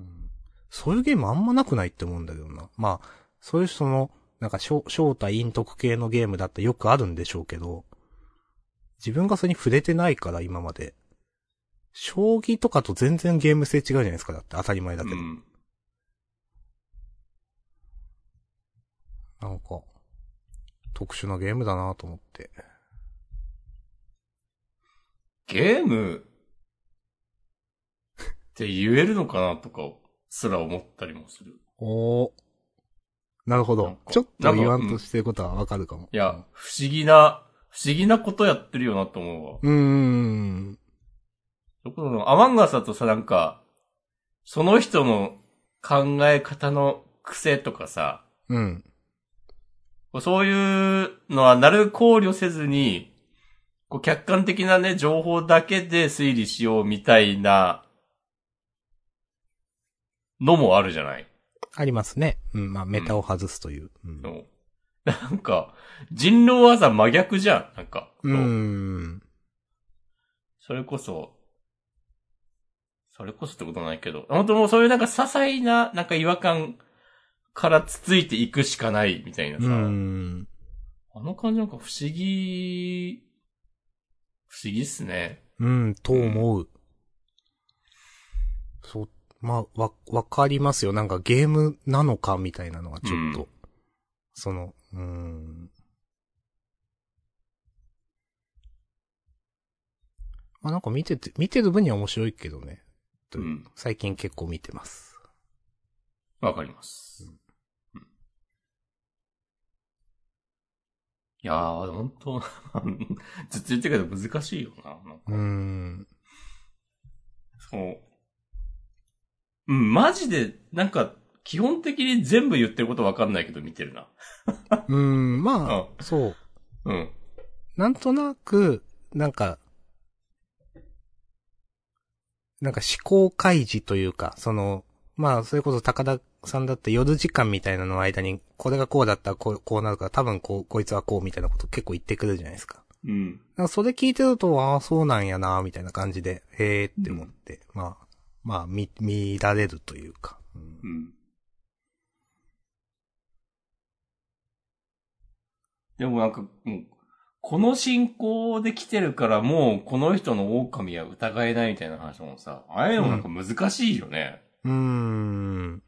うん、そういうゲームあんまなくないって思うんだけどな。まあ、そういうその、なんか正、正体陰徳系のゲームだってよくあるんでしょうけど、自分がそれに触れてないから、今まで。将棋とかと全然ゲーム性違うじゃないですか。だって当たり前だけど。うん。なんか、特殊なゲームだなと思って。ゲームって言えるのかなとかすら思ったりもする。おー。なるほどちょっと言わんとしてることはわかるかも。いや、不思議な、不思議なことやってるよなと思うわ。うーん。そこのアマンガスだとさ、なんか、その人の考え方の癖とかさ、うん。そういうのはなる考慮せずに、こう客観的なね、情報だけで推理しようみたいなのもあるじゃない？ありますね。うん、まあ、メタを外すという。うん。のなんか、人狼技真逆じゃん。なんか。うーん。それこそ、それこそってことないけど、本当もうそういうなんか些細な、なんか違和感からつついていくしかないみたいなさ。うーん。あの感じなんか不思議、不思議っすね。うん、と思う。そう、まあ、わ、わかりますよ。なんかゲームなのかみたいなのがちょっと、うんその、うーん。まあなんか見てて、見てる分には面白いけどね。とうん最近結構見てます。わかります。うんいやー、本当 ずっと言ってるけど難しいよな。なんかうーん。そう。うん、マジで、なんか、基本的に全部言ってることわかんないけど見てるな。うーん、まあ、そう。うん。なんとなく、なんか、なんか思考開示というか、その、まあ、それこそ高田さんだって夜時間みたいなの間に、これがこうだったらこう、こうなるから、多分こう、こいつはこうみたいなこと結構言ってくるじゃないですか。うん。なんかそれ聞いてると、ああ、そうなんやな、みたいな感じで、へえって思って、まあ、まあ、見、見られるというか。うんうん。でもなんか、もうこの進行で来てるからもうこの人の狼は疑えないみたいな話もさ、あれでもなんか難しいよね。うーん。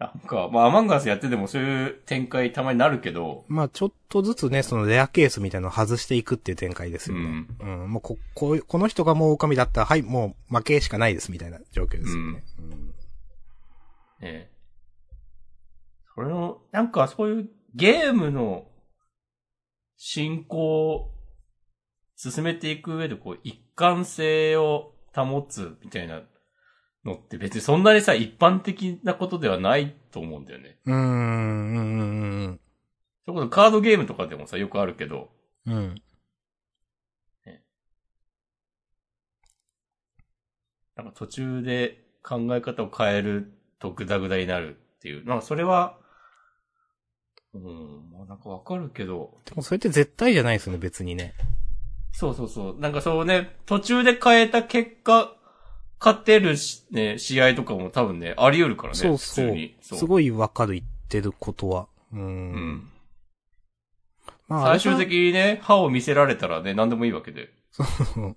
なんか、まあアマンガスやっててもそういう展開たまになるけど、まあ、ちょっとずつね、そのレアケースみたいなのを外していくっていう展開ですよね。うん。もうこ、こう、この人がもう狼だったら、はい、もう負けしかないですみたいな状況ですよね。うん。ねえ。それの、なんかそういうゲームの進行を進めていく上でこう一貫性を保つみたいなのって別にそんなにさ一般的なことではないと思うんだよね。うーん、うん、うん、それこそカードゲームとかでもさよくあるけど、うん。うん。なんか途中で考え方を変えるとグダグダになるっていう。なんかそれは、うん、まあなんかわかるけど、でもそれって絶対じゃないですよね、別にね。そうそうそう。なんかそうね、途中で変えた結果、勝てるし、ね、試合とかも多分ね、あり得るからね。そうそう。そうすごいわかる言ってることは。うー。うんん。まあ、最終的にね、歯を見せられたらね、何でもいいわけで。に。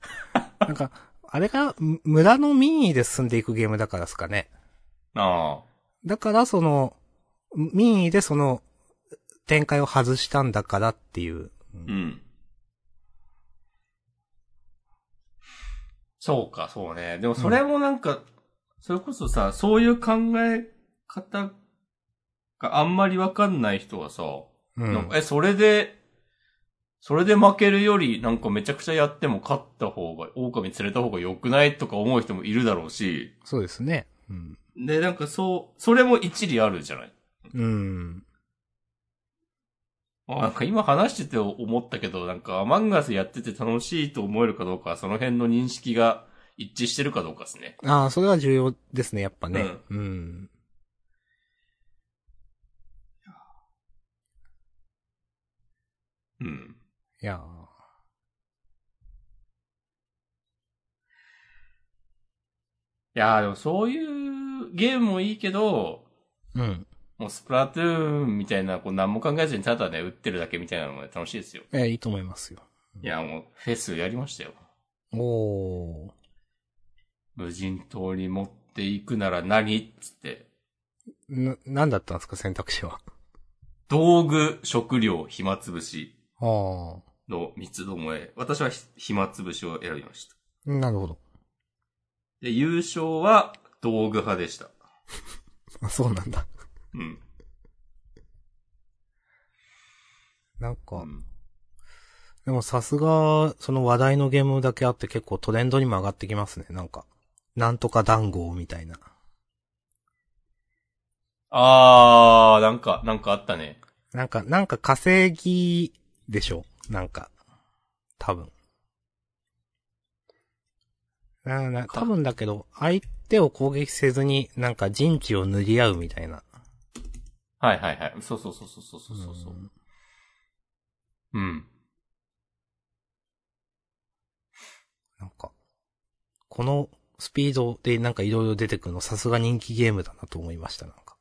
なんか、あれが、む村の民意で進んでいくゲームだからですかね。ああ。だから、その、民意でその、展開を外したんだからっていう。うんうん。そうか、そうね。でもそれもなんか、それこそさ、そういう考え方があんまりわかんない人はさ、うんえ、それで、それで負けるより、なんかめちゃくちゃやっても勝った方が、狼連れた方が良くないとか思う人もいるだろうし、そうですね。うん。で、なんかそう、それも一理あるじゃないうん。あなんか今話してて思ったけど、なんかアマンガスやってて楽しいと思えるかどうかは、その辺の認識が一致してるかどうかですね。ああ、それは重要ですね、やっぱね。うん。うん。いやいやーでもそういうゲームもいいけど、ーうん。もうスプラトゥーンみたいな、こう何も考えずにただね、打ってるだけみたいなのもね楽しいですよ。え、いいと思いますよ。いや、もうフェスやりましたよ。おー。無人島に持っていくなら何？っつって。な、なんだったんですか、選択肢は？道具、食料、暇つぶしあの三つどもえ。私はひ暇つぶしを選びました。あ。なるほど。で、優勝は道具派でした。あ、そうなんだ。うん。なんか、うんでもさすが、その話題のゲームだけあって結構トレンドにも上がってきますね。なんか、なんとか団子みたいな。あー、なんか、なんかあったね。なんか、なんか稼ぎでしょなんか、多分。なな多分だけど、相手を攻撃せずに、なんか陣地を塗り合うみたいな。はいはいはい。そうそうそうそうそうそうそう。んうん。なんか、このスピードでなんかいろいろ出てくるのさすが人気ゲームだなと思いました、なんか。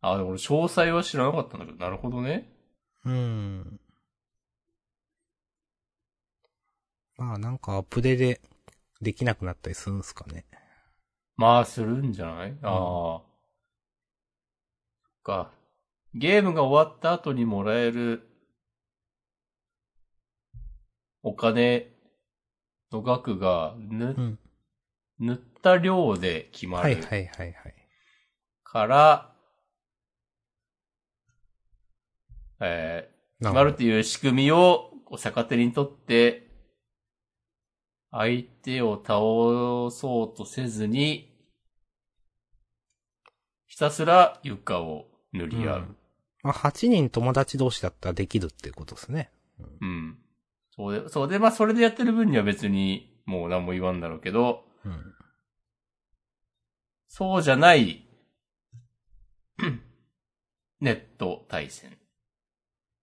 あ、でも俺詳細は知らなかったんだけど、なるほどね。うん。まあなんかアップデでできなくなったりするんすかね。まあ、するんじゃない？ああ。そっか。ゲームが終わった後にもらえるお金の額がぬ、うん。塗った量で決まるはいはいはいはい。から、えー、決まるっていう仕組みをこう逆手にとって、相手を倒そうとせずに、ひたすら床を塗り合う。うんまあ8人友達同士だったらできるっていうことですね。うん。そうで、そうで、まあそれでやってる分には別にもう何も言わんだろうけど、うん。そうじゃない、ネット対戦。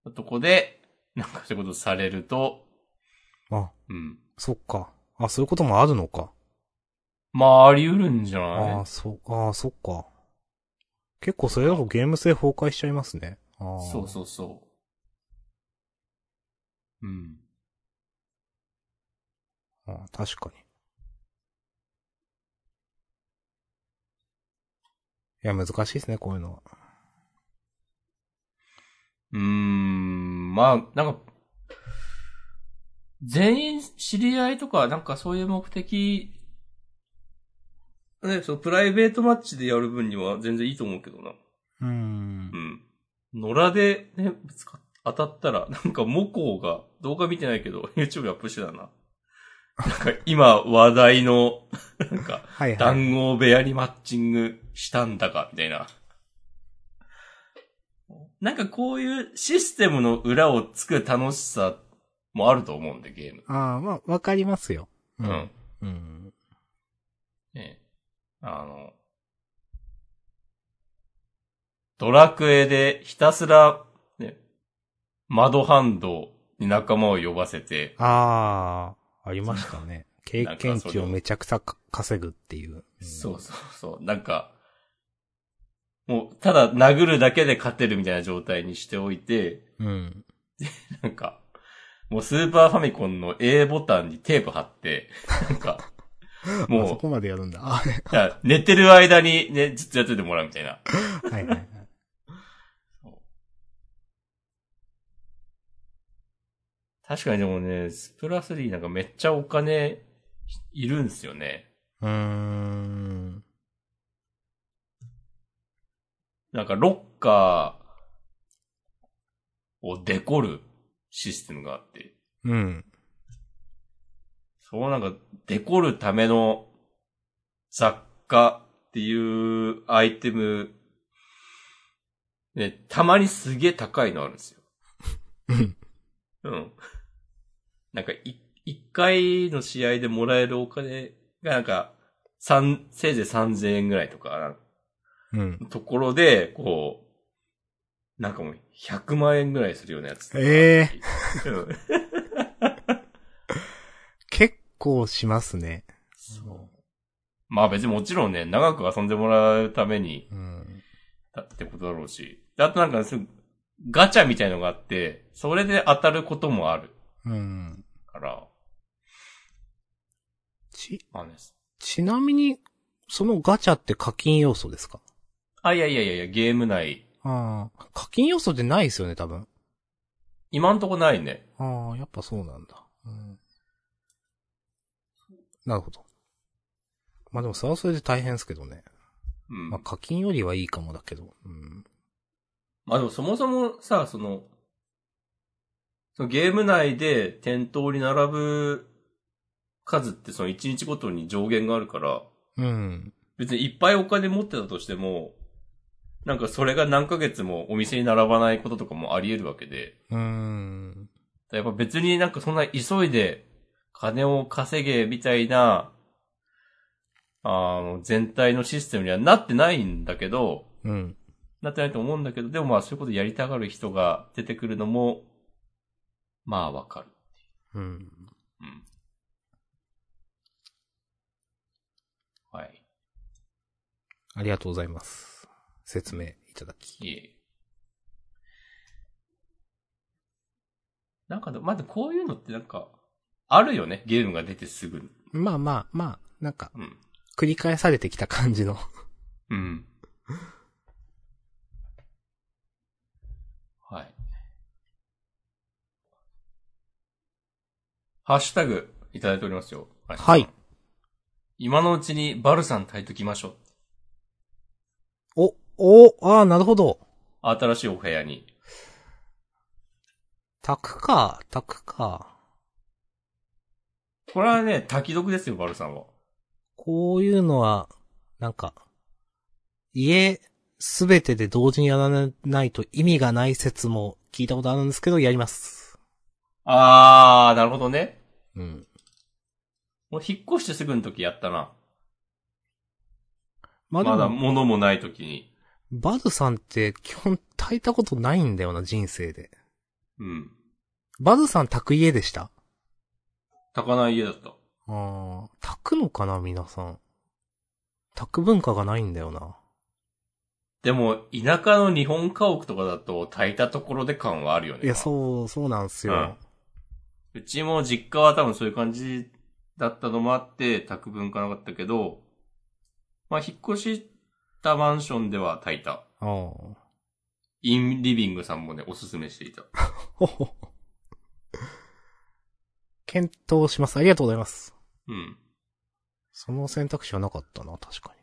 のとこで、なんかそういうことされると、あ、うん。そっか。あ、そういうこともあるのか。まあ、あり得るんじゃあない？あ、そう、ああ、そっか。結構それだとゲーム性崩壊しちゃいますね。そうそうそう。うん。ああ確かに。いや、難しいですね、こういうのは。うーん、まあ、なんか、全員知り合いとか、なんかそういう目的、ね、そう、プライベートマッチでやる分には全然いいと思うけどな。うーんう。ん。野良でね、ぶつかっ当たったら、なんかモコが動画見てないけど、YouTube にアップしてたな。なんか今話題の、なんか。談合部屋にマッチングしたんだか、みたいな。なんかこういうシステムの裏をつく楽しさもあると思うんで、ゲーム。ああ、まあ、わかりますよ。う。ん。うん。ねあの、ドラクエでひたすら、ね、窓ハンドに仲間を呼ばせて、ああ、ありましたね。経験値をめちゃくちゃか稼ぐっていう。そうそうそう。なんか、もう、ただ殴るだけで勝てるみたいな状態にしておいて、うん。なんか、もうスーパーファミコンの A ボタンにテープ貼って、なんか、もう。そもこまでやるんだ。寝てる間にね、ずっとやっててもらうみたいな。はいはいはい。確かにでもね、スプラ3なんかめっちゃお金いるんすよね。うーん。なんかロッカーをデコるシステムがあって、うん。そうなんかデコるための雑貨っていうアイテム、ね、たまにすげえ高いのあるんですよ。うん。うん。なんか、い、一回の試合でもらえるお金がなんか、三、せいぜい3000円ぐらいとか、うん。ところで、こう、なんかもう100万円ぐらいするようなやつ。ええうん結構しますね。そう。まあ別にもちろんね、長く遊んでもらうために、うん。だってことだろうし。であとなんかすぐ、ガチャみたいのがあって、それで当たることもあるうん。から、ち、まあね。ちなみに、そのガチャって課金要素ですか？あ、いやいやいやいや、ゲーム内、ああ。課金要素ってないですよね、多分。今んとこないね。ああ、やっぱそうなんだ。うん。なるほど。まあでもそれはそれで大変ですけどね。うん。まあ課金よりはいいかもだけど。うん。まあでもそもそもさ、その、そのゲーム内で店頭に並ぶ数ってその1日ごとに上限があるから、うん。別にいっぱいお金持ってたとしても、なんかそれが何ヶ月もお店に並ばないこととかもあり得るわけで、うーん。やっぱ別になんかそんな急いで金を稼げみたいな、あの、全体のシステムにはなってないんだけど、うん。なってないと思うんだけど、でもまあそういうことやりたがる人が出てくるのも、まあわかる。うん。うん。はい。ありがとうございます。説明いただき。いえ。なんかで、まだこういうのってなんか、あるよね。ゲームが出てすぐに。まあまあまあ、なんか、うん。繰り返されてきた感じの。うん。はい。ハッシュタグいただいておりますよ。はい。今のうちにバルさん炊いときましょう。お、お、ああ、なるほど。新しいお部屋に。炊くか、炊くか。これはね、炊き毒ですよ、バルさんは。こういうのは、なんか、家すべてで同時にやらないと意味がない説も聞いたことあるんですけど、やります。あー、なるほどね。うん。もう引っ越してすぐの時やったな。まあでまだも、物もない時に。バルさんって基本炊いたことないんだよな、人生で。うん。バルさん炊く家でした？炊かない家だった。ああ、炊くのかな、皆さん。炊く文化がないんだよな。でも、田舎の日本家屋とかだと炊いたところで感はあるよね。いや、そう、そうなんすよ。うちも実家は多分そういう感じだったのもあって、炊く文化なかったけど、まあ、引っ越したマンションでは炊いた。ああ。インリビングさんもね、おすすめしていた。検討します。ありがとうございます。うん。その選択肢はなかったな、確かに。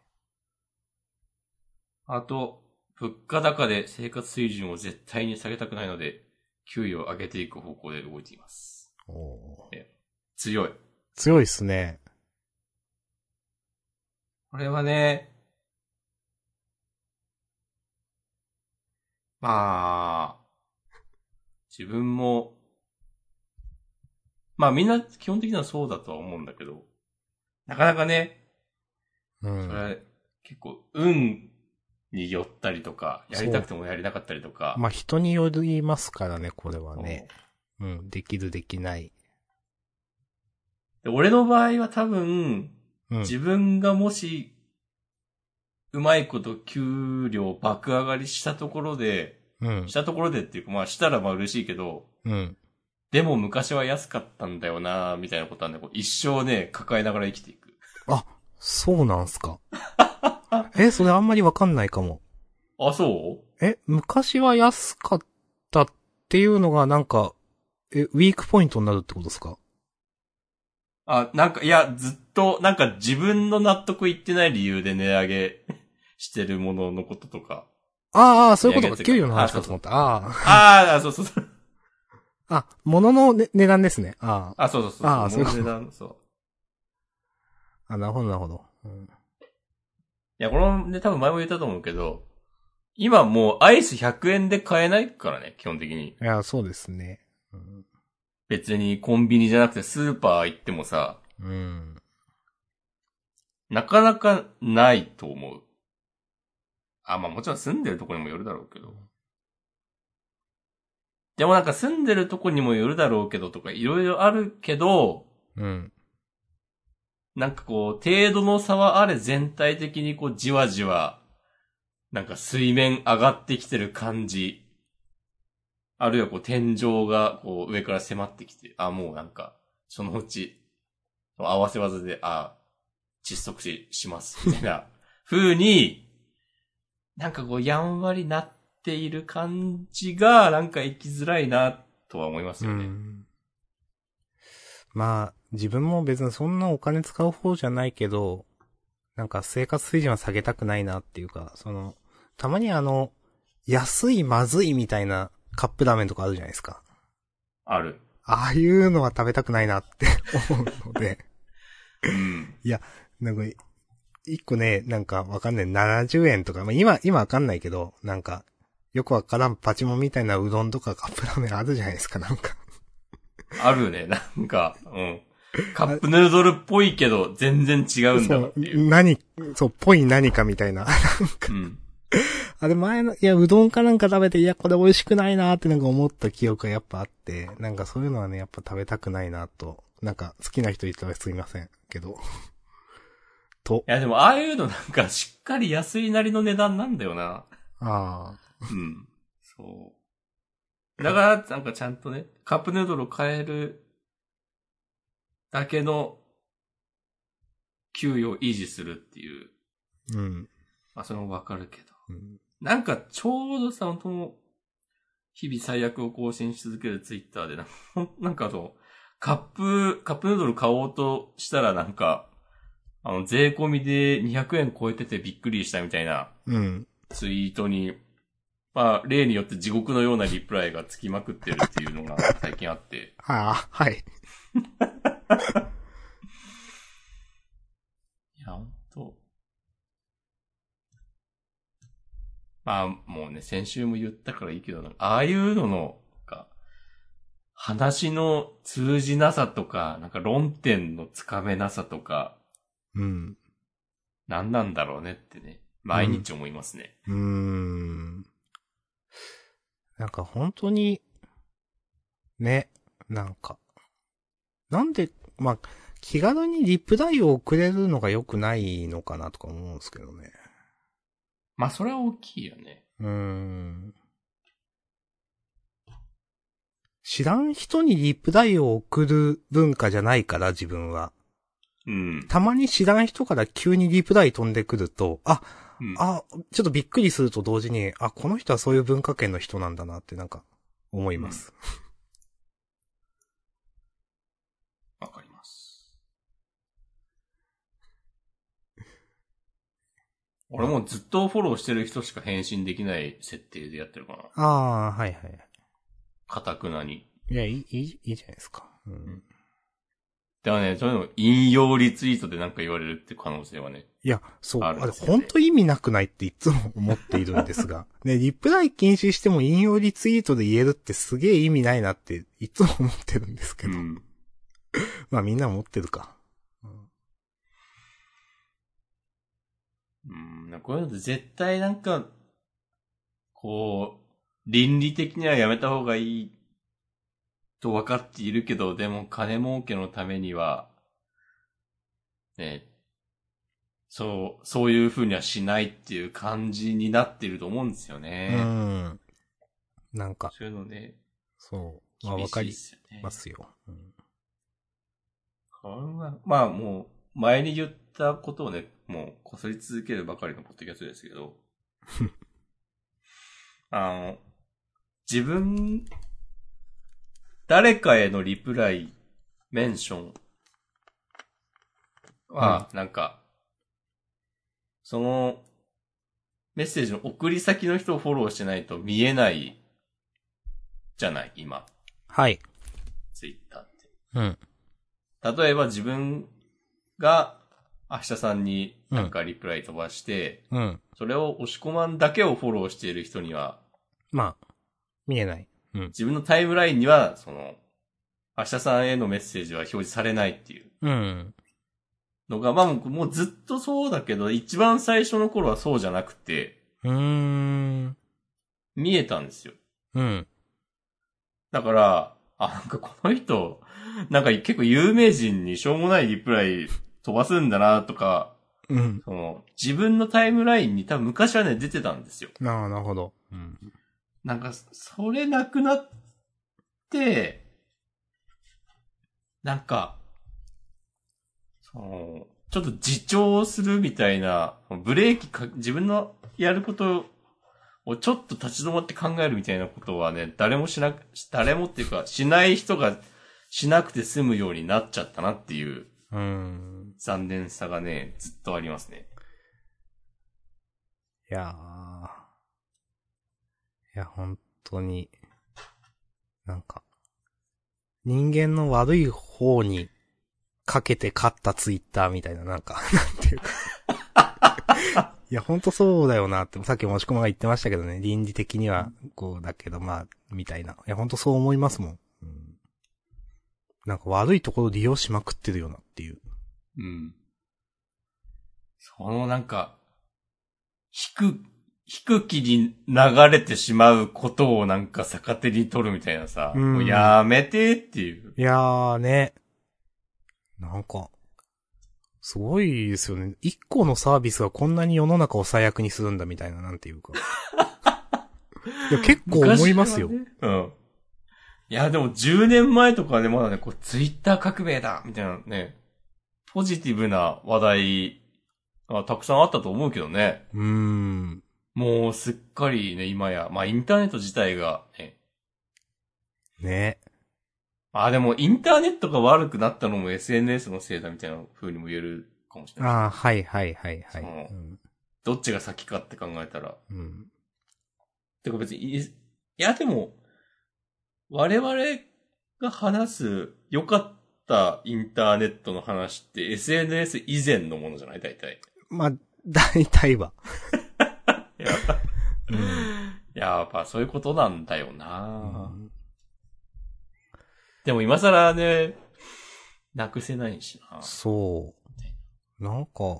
あと、物価高で生活水準を絶対に下げたくないので、給与を上げていく方向で動いています。おー強い。強いっすね。これはね、まあ、自分も、まあみんな基本的にはそうだとは思うんだけど、なかなかね、うそん。れ結構運によったりとか、やりたくてもやりなかったりとか、まあ、人によりますからね、これはね。うん、できるできない。で俺の場合は多分、うん。自分がもし、うまいこと給料爆上がりしたところで、うんし。たところでっていうか、まあしたらまあ嬉しいけど、うん。でも昔は安かったんだよなみたいなことはね、こう一生ね、抱えながら生きていく。そうなんすか。え、それあんまりわかんないかも。あ、そう？え、昔は安かったっていうのがなんか、え、ウィークポイントになるってことですか？あ、なんか、いや、ずっと、なんか自分の納得いってない理由で値上げ してるもののこととか。ああ、そういうことか。給与の話かと思った。ああ。ああ、そうそうそう。あ、物の、ね、値段ですね。ああ、そうそうそう。あーそう値段そう。あ。あ、なるほど、なるほど。うん、いや、このね、多分前も言ったと思うけど、今もうアイス100円で買えないからね、基本的に。いや、そうですね。うん。別にコンビニじゃなくてスーパー行ってもさ、うん。なかなかないと思う。あ、まあもちろん住んでるとこにもよるだろうけど。でもなんか住んでるとこにもよるだろうけどとかいろいろあるけど、うん。なんかこう、程度の差はあれ全体的にこうじわじわ、なんか水面上がってきてる感じ。あるいはこう天井がこう上から迫ってきて、あ、もうなんか、そのうち、合わせ技で、あ、窒息死します、みたいな風に、なんかこうやんわりなっている感じが、なんか生きづらいな、とは思いますうよね。ん。まあ、自分も別にそんなお金使う方じゃないけど、なんか生活水準は下げたくないなっていうか、その、たまにあの、安いまずいみたいなカップラーメンとかあるじゃないですか。ある。ああいうのは食べたくないなって 思うので、うん。なんか、一個ね、なんかわかんない、70円とか、まあ今、今わかんないけど、なんか、よくわからんパチモンみたいなうどんとかカップラーメンあるじゃないですか、なんか。あるね。なんか、うん。カップヌードルっぽいけど、全然違うんだそうう。、何、そう、ぽい何かみたいな。うん。あれ前の、いや、うどんかなんか食べて、いや、これ美味しくないなーってなんか思った記憶がやっぱあって、なんかそういうのはね、やっぱ食べたくないなと。なんか好きな人いたらすいません。けど。とい、や、でも、ああいうのなんか、しっかり安いなりの値段なんだよな。ああ。うん。そう。だから、なんかちゃんとね、カップヌードルを買えるだけの給与を維持するっていう。うん。まあ、それもわかるけど。うんなんか、ちょうどさ、本当日々最悪を更新し続けるツイッターでな、ほ んなんかあの、カップ、カップヌードル買おうとしたらなんか、あの、税込みで200円超えててびっくりしたみたいなうん。ツイートに、まあ、例によって地獄のようなリプライがつきまくってるっていうのが最近あって。は あ、はい。いや、ほんと。まあ、もうね、先週も言ったからいいけど、ああいうのの、話の通じなさとか、なんか論点のつかめなさとか、うん。何なんだろうねってね、毎日思いますね。うーん。なんか本当に、ね、なんか、なんで、まあ、気軽にリプライを送れるのが良くないのかなとか思うんですけどね。まあ、それは大きいよね。うーん。知らん人にリプライを送る文化じゃないから、自分は。うん。たまに知らん人から急にリプライ飛んでくると、あ、うん、あ、ちょっとびっくりすると同時に、あ、この人はそういう文化圏の人なんだなってなんか、思います。わかります。俺もうずっとフォローしてる人しか返信できない設定でやってるかな。ああ、はいはい。かたくなに。いや、いい、いい、いいじゃないですか。うん。でもね、そういうの引用リツイートでなんか言われるって可能性はね。いや、そう、あれ、あるんですよねほんと意味なくないっていつも思っているんですが。ね、リプライ禁止しても引用リツイートで言えるってすげえ意味ないなっていつも思ってるんですけど。うん。まあみんな思ってるか。うん、こういうのって絶対なんか、こう、倫理的にはやめた方がいいと分かっているけど、でも金儲けのためには、ね、そう、そういう風にはしないっていう感じになってると思うんですようね。ん。なんか、そういうのね、そう。まあ厳しいわかり。ますよ。うんこれはまあもう、前に言ったことをね、もう擦り続けるばかりのポッドキャストですけど、あの、自分、誰かへのリプライ、メンションは、なんか、その、メッセージの送り先の人をフォローしてないと見えない、じゃない、今、はい。ツイッターって。うん。例えば自分が明日さんになんかリプライ飛ばして、うん。それを押し込まんだけをフォローしている人には、まあ、見えない。うん。自分のタイムラインには、その、明日さんへのメッセージは表示されないっていううん。のが、まあもうずっとそうだけど、一番最初の頃はそうじゃなくて、うーん。見えたんですよ。うん。だから、あ、なんかこの人、なんか結構有名人にしょうもないリプライ飛ばすんだなとか、うん。その、自分のタイムラインに多分昔はね、出てたんですよ。ああ、なるほど。うん。なんか、それなくなって、なんか、その、ちょっと自重するみたいな、ブレーキか、自分のやることをちょっと立ち止まって考えるみたいなことはね、誰もしなく、誰もっていうか、しない人がしなくて済むようになっちゃったなっていううーん。残念さがね、ずっとありますね。いやー。いや、本当に、なんか、人間の悪い方にかけて勝ったツイッターみたいな、なんか、なんていうか。いや、本当そうだよなって、さっきもしこまが言ってましたけどね、倫理的にはこうだけど、まあ、みたいな。いや、本当そう思いますもん。うん、なんか悪いところ利用しまくってるよなっていう。うん。そのなんか、引く、引く気に流れてしまうことをなんか逆手に取るみたいなさ、うんもうやめてっていう。いやーね。なんか、すごいですよね。一個のサービスがこんなに世の中を最悪にするんだみたいな、なんていうか。いや、結構思いますよ。ねうん。いや、でも10年前とかね、まだね、こう、ツイッター革命だみたいなね、ポジティブな話題がたくさんあったと思うけどね。うーん。もうすっかりね、今や、まあインターネット自体が、ね、ね。まあでもインターネットが悪くなったのも SNS のせいだみたいな風にも言えるかもしれない。ああ、はいはいはいはい。そううん。どっちが先かって考えたら。うん。てか別にいやでも、我々が話す良かったインターネットの話って SNS 以前のものじゃない？大体。まあ、大体は。やっぱ、やっぱそういうことなんだような、んでも今更ね、なくせないしな。そう。なんか、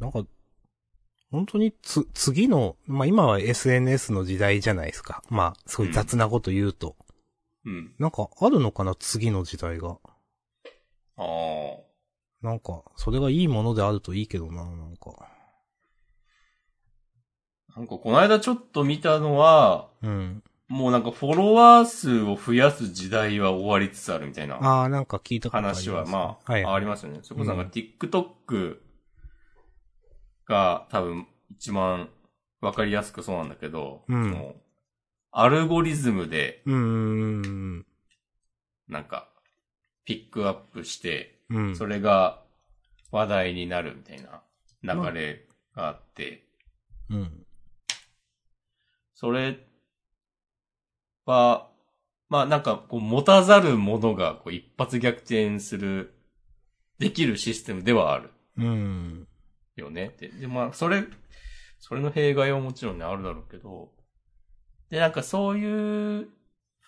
なんか、本当につ、次の、まあ今は SNS の時代じゃないですか。まあ、すごい雑なこと言うと。うん。なんか、あるのかな？次の時代が。ああ。なんか、それがいいものであるといいけどな、なんか。なんかこの間ちょっと見たのは、うん。もうなんかフォロワー数を増やす時代は終わりつつあるみたいなああ、なんか聞いた話は、まあ、はい、ありますよね。それこそなんかうん TikTok が多分一番わかりやすくそうなんだけど、うんそのアルゴリズムでうーん。なんかピックアップして、うん。それが話題になるみたいな流れがあって、うん。それは、まあなんかこう持たざるものがこう一発逆転する、できるシステムではあるうん。よね。で、でまあそれ、それの弊害はもちろんねあるだろうけど、でなんかそういう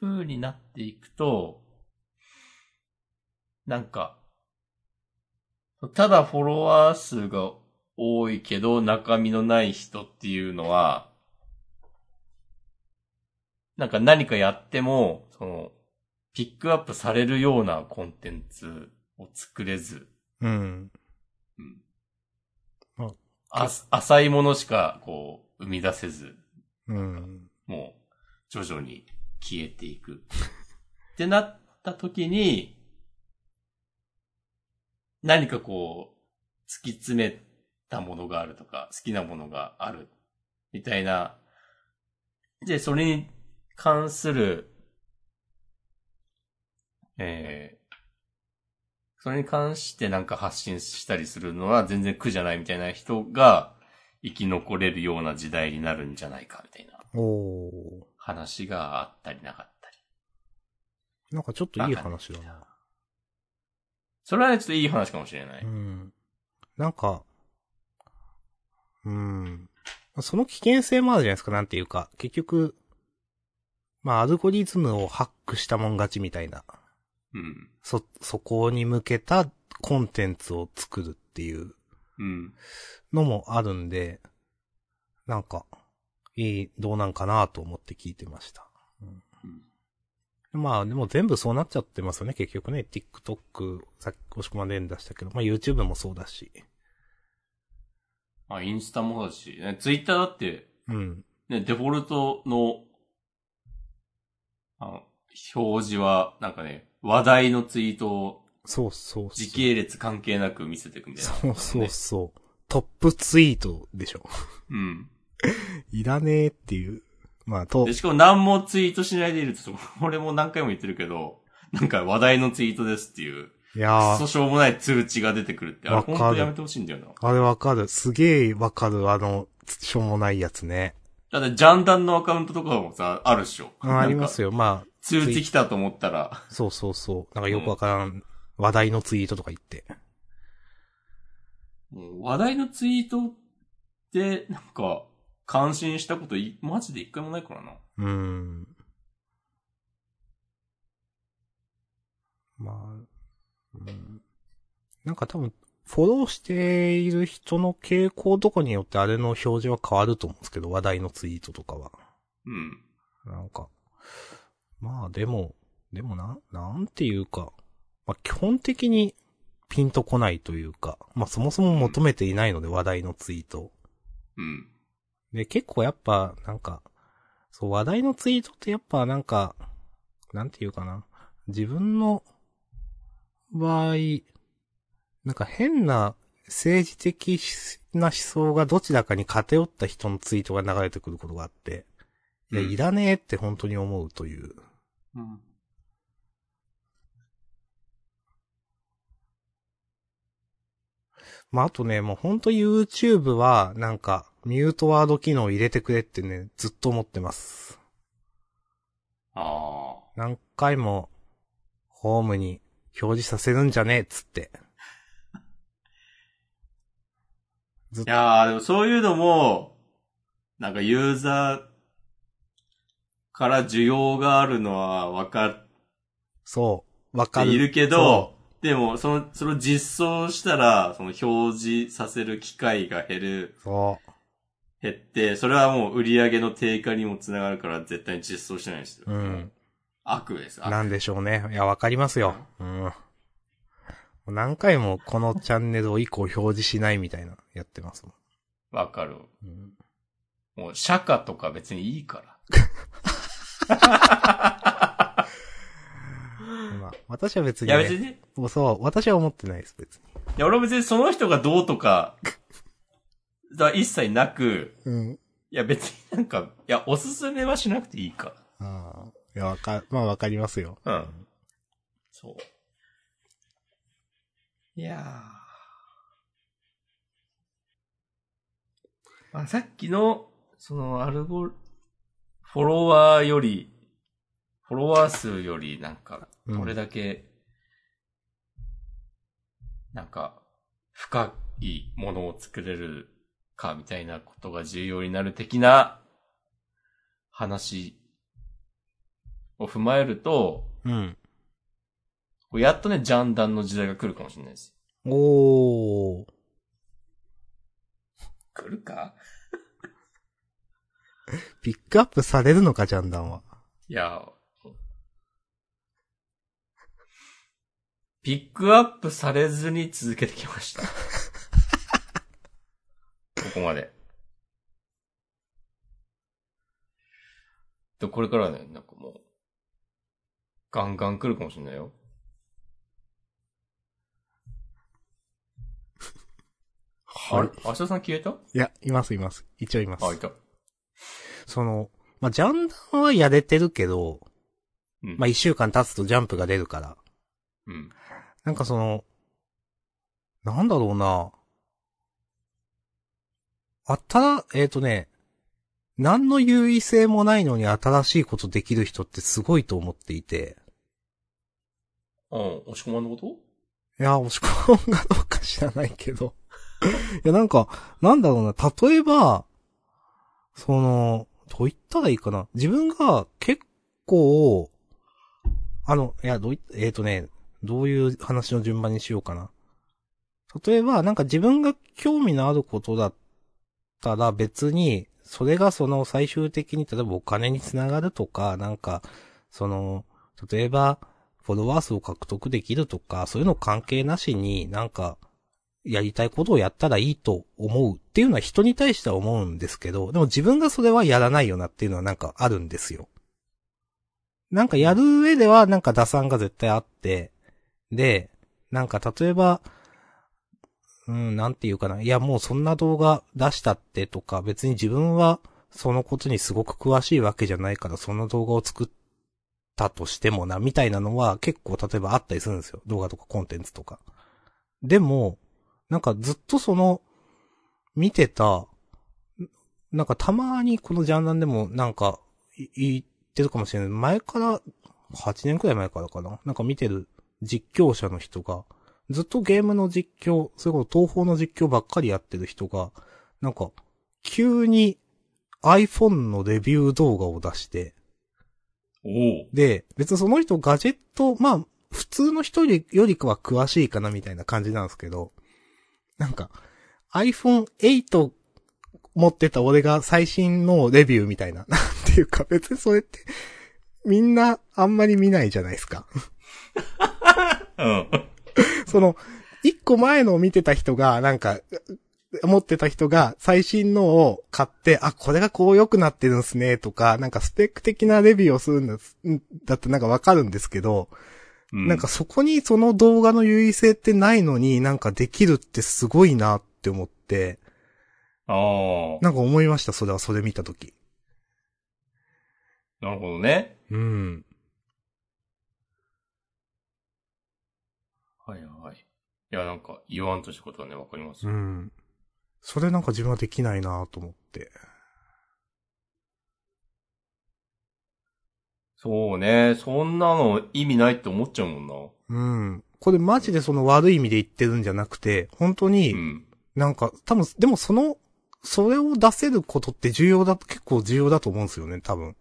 風になっていくと、なんか、ただフォロワー数が多いけど中身のない人っていうのは、なんか何かやっても、その、ピックアップされるようなコンテンツを作れず、うん。うんああ浅いものしか、こう、生み出せず、うん。もう、徐々に消えていく。ってなった時に、何かこう、突き詰めたものがあるとか、好きなものがある、みたいな。で、それに関する、えー、それに関してなんか発信したりするのは全然苦じゃないみたいな人が生き残れるような時代になるんじゃないかみたいなおー。話があったりなかったり。なんかちょっといい話だな。それはね、ちょっといい話かもしれない。うん。なんか、うん。その危険性もあるじゃないですか、なんていうか。結局、まあ、アルゴリズムをハックしたもん勝ちみたいな。うん。そ、そこに向けたコンテンツを作るっていううん。のもあるんで、なんか、いい、どうなんかなと思って聞いてました。うんまあ、でも全部そうなっちゃってますよね、結局ね。TikTok、さっき押し込まれん出したけど、まあ YouTube もそうだし。まあ、インスタもだし、ね、ツイッターだって、うん。ね、デフォルトの、あの、表示は、なんかね、話題のツイートをそうそうそう。時系列関係なく見せていくみたいな、そうそうそう。トップツイートでしょ。うん。いらねえっていう。まあ、とで、、しかも何もツイートしないでいると、俺も何回も言ってるけど、なんか話題のツイートですっていう、いやそしょうもない通知が出てくるって、あれわかる本当やめてほしいんだよな。あれわかる。すげえわかる、あの、しょうもないやつね。だって、ジャンダンのアカウントとかもさ、あるっしょ。あありますよ。よ。ま通知来たと思ったら、あ、そうそうそう。なんかよくわからん、話題のツイートとか言って。話題のツイートって、なんか、感心したことい、マジで一回もないからな。うーん。まあ、うん。なんか多分、フォローしている人の傾向とかによってあれの表示は変わると思うんですけど、話題のツイートとかは。うん。なんか、まあでも、でもな、なんていうか、まあ基本的にピンとこないというか、まあそもそも求めていないので話題のツイート。うん。で、結構やっぱ、なんか、そう、話題のツイートってやっぱなんか、なんていうかな。自分の場合、なんか変な政治的な思想がどちらかに偏った人のツイートが流れてくることがあって、いや、うんいらねえって本当に思うという。うん。まあ、あとね、もうほんと YouTube は、なんか、ミュートワード機能入れてくれってね、ずっと思ってます。ああ。何回も、ホームに表示させるんじゃねえっつって。ずっいやー、でもそういうのも、なんかユーザーから需要があるのは分かっそう、わかる。ているけそど、でも、その、それを実装したら、その表示させる機会が減る、そ減って、それはもう売り上げの低下にもつながるから絶対に実装してないんですよ。う。うん。悪です。悪なんでしょうね。いや、わかりますよ。うん。何回もこのチャンネルを以降表示しないみたいな、やってますもん。わかる。うん、もう、釈迦とか別にいいから。まあ、私は別に、いや別にね、もうそう、私は思ってないです、別に。いや俺は別にその人がどうとか、だ一切なく、うん。いや別になんか、いや、おすすめはしなくていいかああ。いや、わか、まあわかりますよ。ら。うん。そう。いやー。まあ、さっきの、その、アルゴル、フォロワーより、フォロワー数より、なんか、うんどれだけ、なんか、深いものを作れるか、みたいなことが重要になる的な話を踏まえると、うん。やっとね、ジャンダンの時代が来るかもしれないです。おー。来るか？ピックアップされるのか、ジャンダンは。いや、ピックアップされずに続けてきました。ここまで。で、これからはね、なんかもう、ガンガン来るかもしれないよ。あれ？明日さん消えた？いや、いますいます。一応います。あ、いた。その、まあ、ジャンダンはやれてるけど、うん。まあ、一週間経つとジャンプが出るから。うん。なんかその、なんだろうな。あた、えっ、とね、何の優位性もないのに新しいことできる人ってすごいと思っていて。うん、押し込まんのこと？いや、押し込むかどうか知らないけど。いや、なんか、なんだろうな、例えば、その、どう言ったらいいかな。自分が結構、あの、いや、どういえっ、とね、どういう話の順番にしようかな。例えば、なんか自分が興味のあることだったら別に、それがその最終的に例えばお金につながるとか、なんか、その、例えば、フォロワー数を獲得できるとか、そういうの関係なしになんか、やりたいことをやったらいいと思うっていうのは人に対しては思うんですけど、でも自分がそれはやらないよなっていうのはなんかあるんですよ。なんかやる上ではなんか打算が絶対あって、で、なんか例えば、うん、なんていうかな。いや、もうそんな動画出したってとか、別に自分はそのことにすごく詳しいわけじゃないから、その動画を作ったとしてもな、みたいなのは結構例えばあったりするんですよ。動画とかコンテンツとか。でも、なんかずっとその、見てた、なんかたまにこのジャンルでもなんか、い言ってるかもしれない。前から、8年くらい前からかな。なんか見てる実況者の人が、ずっとゲームの実況、それこそ東方の実況ばっかりやってる人が、なんか、急に iPhone のレビュー動画を出して。で、別にその人ガジェット、まあ、普通の人よりかは詳しいかなみたいな感じなんですけど、なんか、iPhone 8持ってた俺が最新のレビューみたいな。なんていうか別にそれって、みんなあんまり見ないじゃないですか。うん。その、一個前のを見てた人が、なんか、持ってた人が最新のを買って、あ、これがこう良くなってるんすね、とか、なんかスペック的なレビューをするんだ、だってなんかわかるんですけど、うん、なんかそこにその動画の優位性ってないのになんかできるってすごいなって思って、ああ。なんか思いました、それはそれ見たとき。なるほどね。うん。はいはい。いや、なんか言わんとしたことはね、わかります。うん。それなんか自分はできないなと思って。そうね。そんなの意味ないって思っちゃうもんな。うん。これマジでその悪い意味で言ってるんじゃなくて、本当に、なんか、多分、でもその、それを出せることって重要だ、結構重要だと思うんですよね、多分。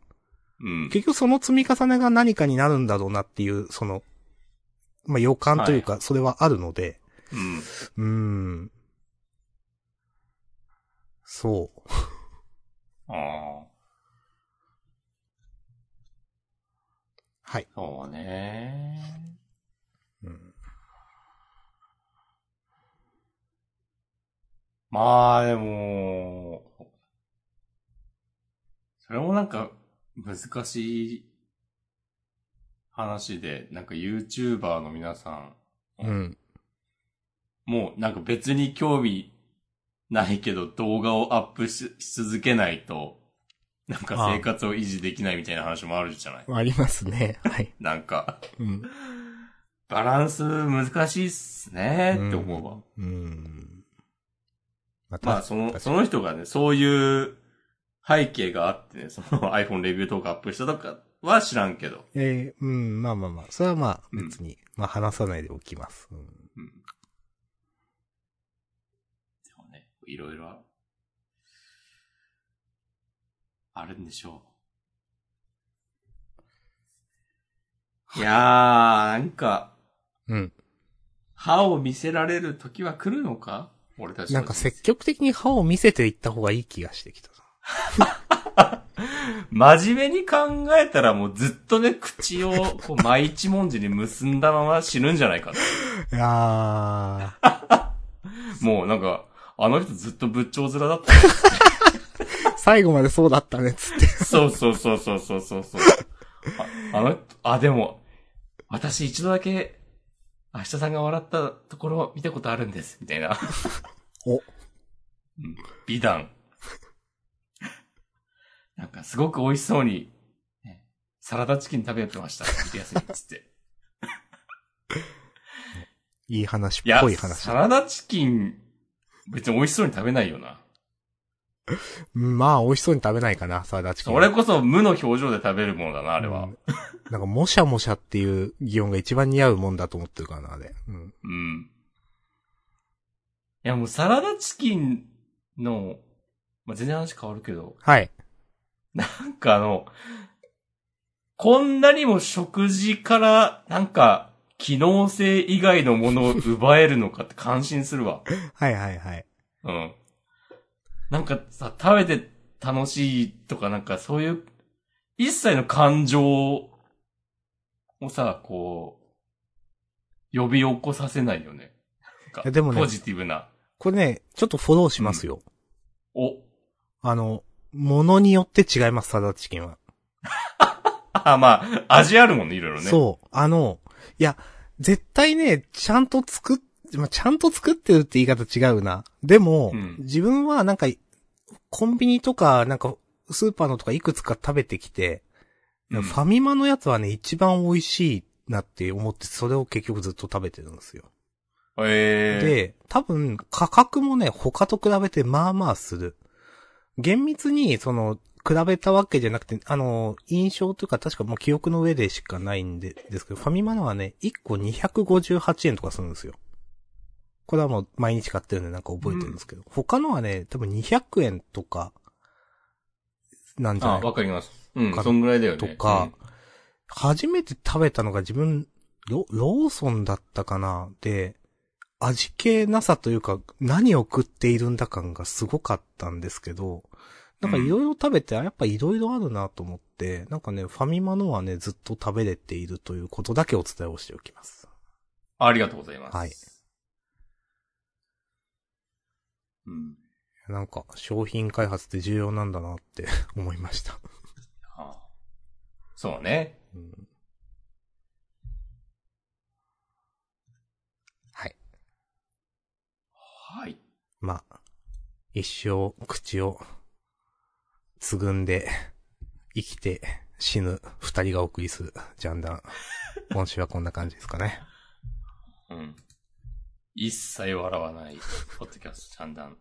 うん。結局その積み重ねが何かになるんだろうなっていう、その、まあ、予感というか、それはあるので。うん。うん。そう。ああ。はい。そうね。うん。まあ、でも、それもなんか難しい話で、なんか YouTuber の皆さん、うん。もうなんか別に興味ないけど動画をアップし続けないと、なんか生活を維持できないみたいな話もあるじゃないありますね。はい。なんか、うん。バランス難しいっすねって思うわ。うん。うんままあ、その、その人がね、そういう背景があってね、その iPhone レビューとかアップしたとかは知らんけど。ええー、うん、まあまあまあ、それはまあ別に、うん、まあ話さないでおきます。うん。うん、でもね、いろいろ、あるんでしょう。いやー、なんか、うん。歯を見せられる時は来るのか？俺たち。なんか積極的に歯を見せていった方がいい気がしてきた。真面目に考えたらもうずっとね、口をこう毎一文字に結んだまま死ぬんじゃないかいやー。もうなんか、あの人ずっと仏頂面だった、最後までそうだったね、つって。そうそうそうそうそうそうあ。あの、あ、でも、私一度だけ、明日さんが笑ったところ見たことあるんです、みたいな。お。美談。なんかすごく美味しそうに、ね、サラダチキン食べてました。見てやすいっつって。いい話っぽい話。サラダチキン、別に美味しそうに食べないよな。まあ、美味しそうに食べないかな、サラダチキン。俺こそ無の表情で食べるものだな、あれは。うん、なんか、もしゃもしゃっていう擬音が一番似合うもんだと思ってるからな、あれ。うん。うん。いや、もうサラダチキンの、まあ、全然話変わるけど。はい。なんかあの、こんなにも食事から、なんか、機能性以外のものを奪えるのかって感心するわ。はいはいはい。うん。なんかさ、食べて楽しいとかなんかそういう、一切の感情をさ、こう、呼び起こさせないよね。でもね、ポジティブな。これね、ちょっとフォローしますよ。うん、お。あの、ものによって違います、サラダチキンは。あ、まあ、味あるもんね、いろいろね。そう。あの、いや、絶対ね、ちゃんと作っ、まあ、ちゃんと作ってるって言い方違うな。でも、うん、自分はなんか、コンビニとか、なんか、スーパーのとかいくつか食べてきて、うん、ファミマのやつはね、一番美味しいなって思って、それを結局ずっと食べてるんですよ。えー、で、多分、価格もね、他と比べてまあまあする。厳密に、その、比べたわけじゃなくて、あの、印象というか確かもう記憶の上でしかないんで、ですけど、ファミマのはね、1個258円とかするんですよ。これはもう毎日買ってるんでなんか覚えてるんですけど、うん、他のはね、多分200円とか、なんじゃない？あ、わかります。うん、そんぐらいだよね。とか、うん、初めて食べたのが自分、ロ、ローソンだったかな？で、味気なさというか、何を食っているんだ感がすごかったんですけど、なんかいろいろ食べて、やっぱいろいろあるなと思って、なんかね、ファミマのはね、ずっと食べれているということだけお伝えをしておきます。ありがとうございます。はい。うん。なんか、商品開発って重要なんだなって 思いました。ああそうね。うんはい。はい。まあ、一生口をつぐんで生きて死ぬ二人がお送りするジャンダン。今週はこんな感じですかね。うん。一切笑わない、ポッドキャスト、ちゃんだん。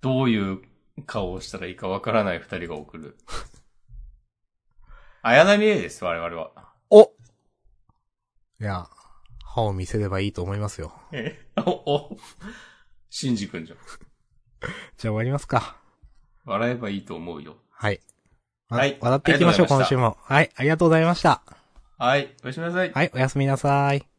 どういう顔をしたらいいかわからない二人が送る。綾波レイです、我々は。おいや、歯を見せればいいと思いますよ。え？お、お、シンジ君じゃん。じゃあ終わりますか。笑えばいいと思うよ。はい。わはい笑っていきましょう、今週も。はい、ありがとうございました。はい、おやすみなさい。はい、おやすみなさい。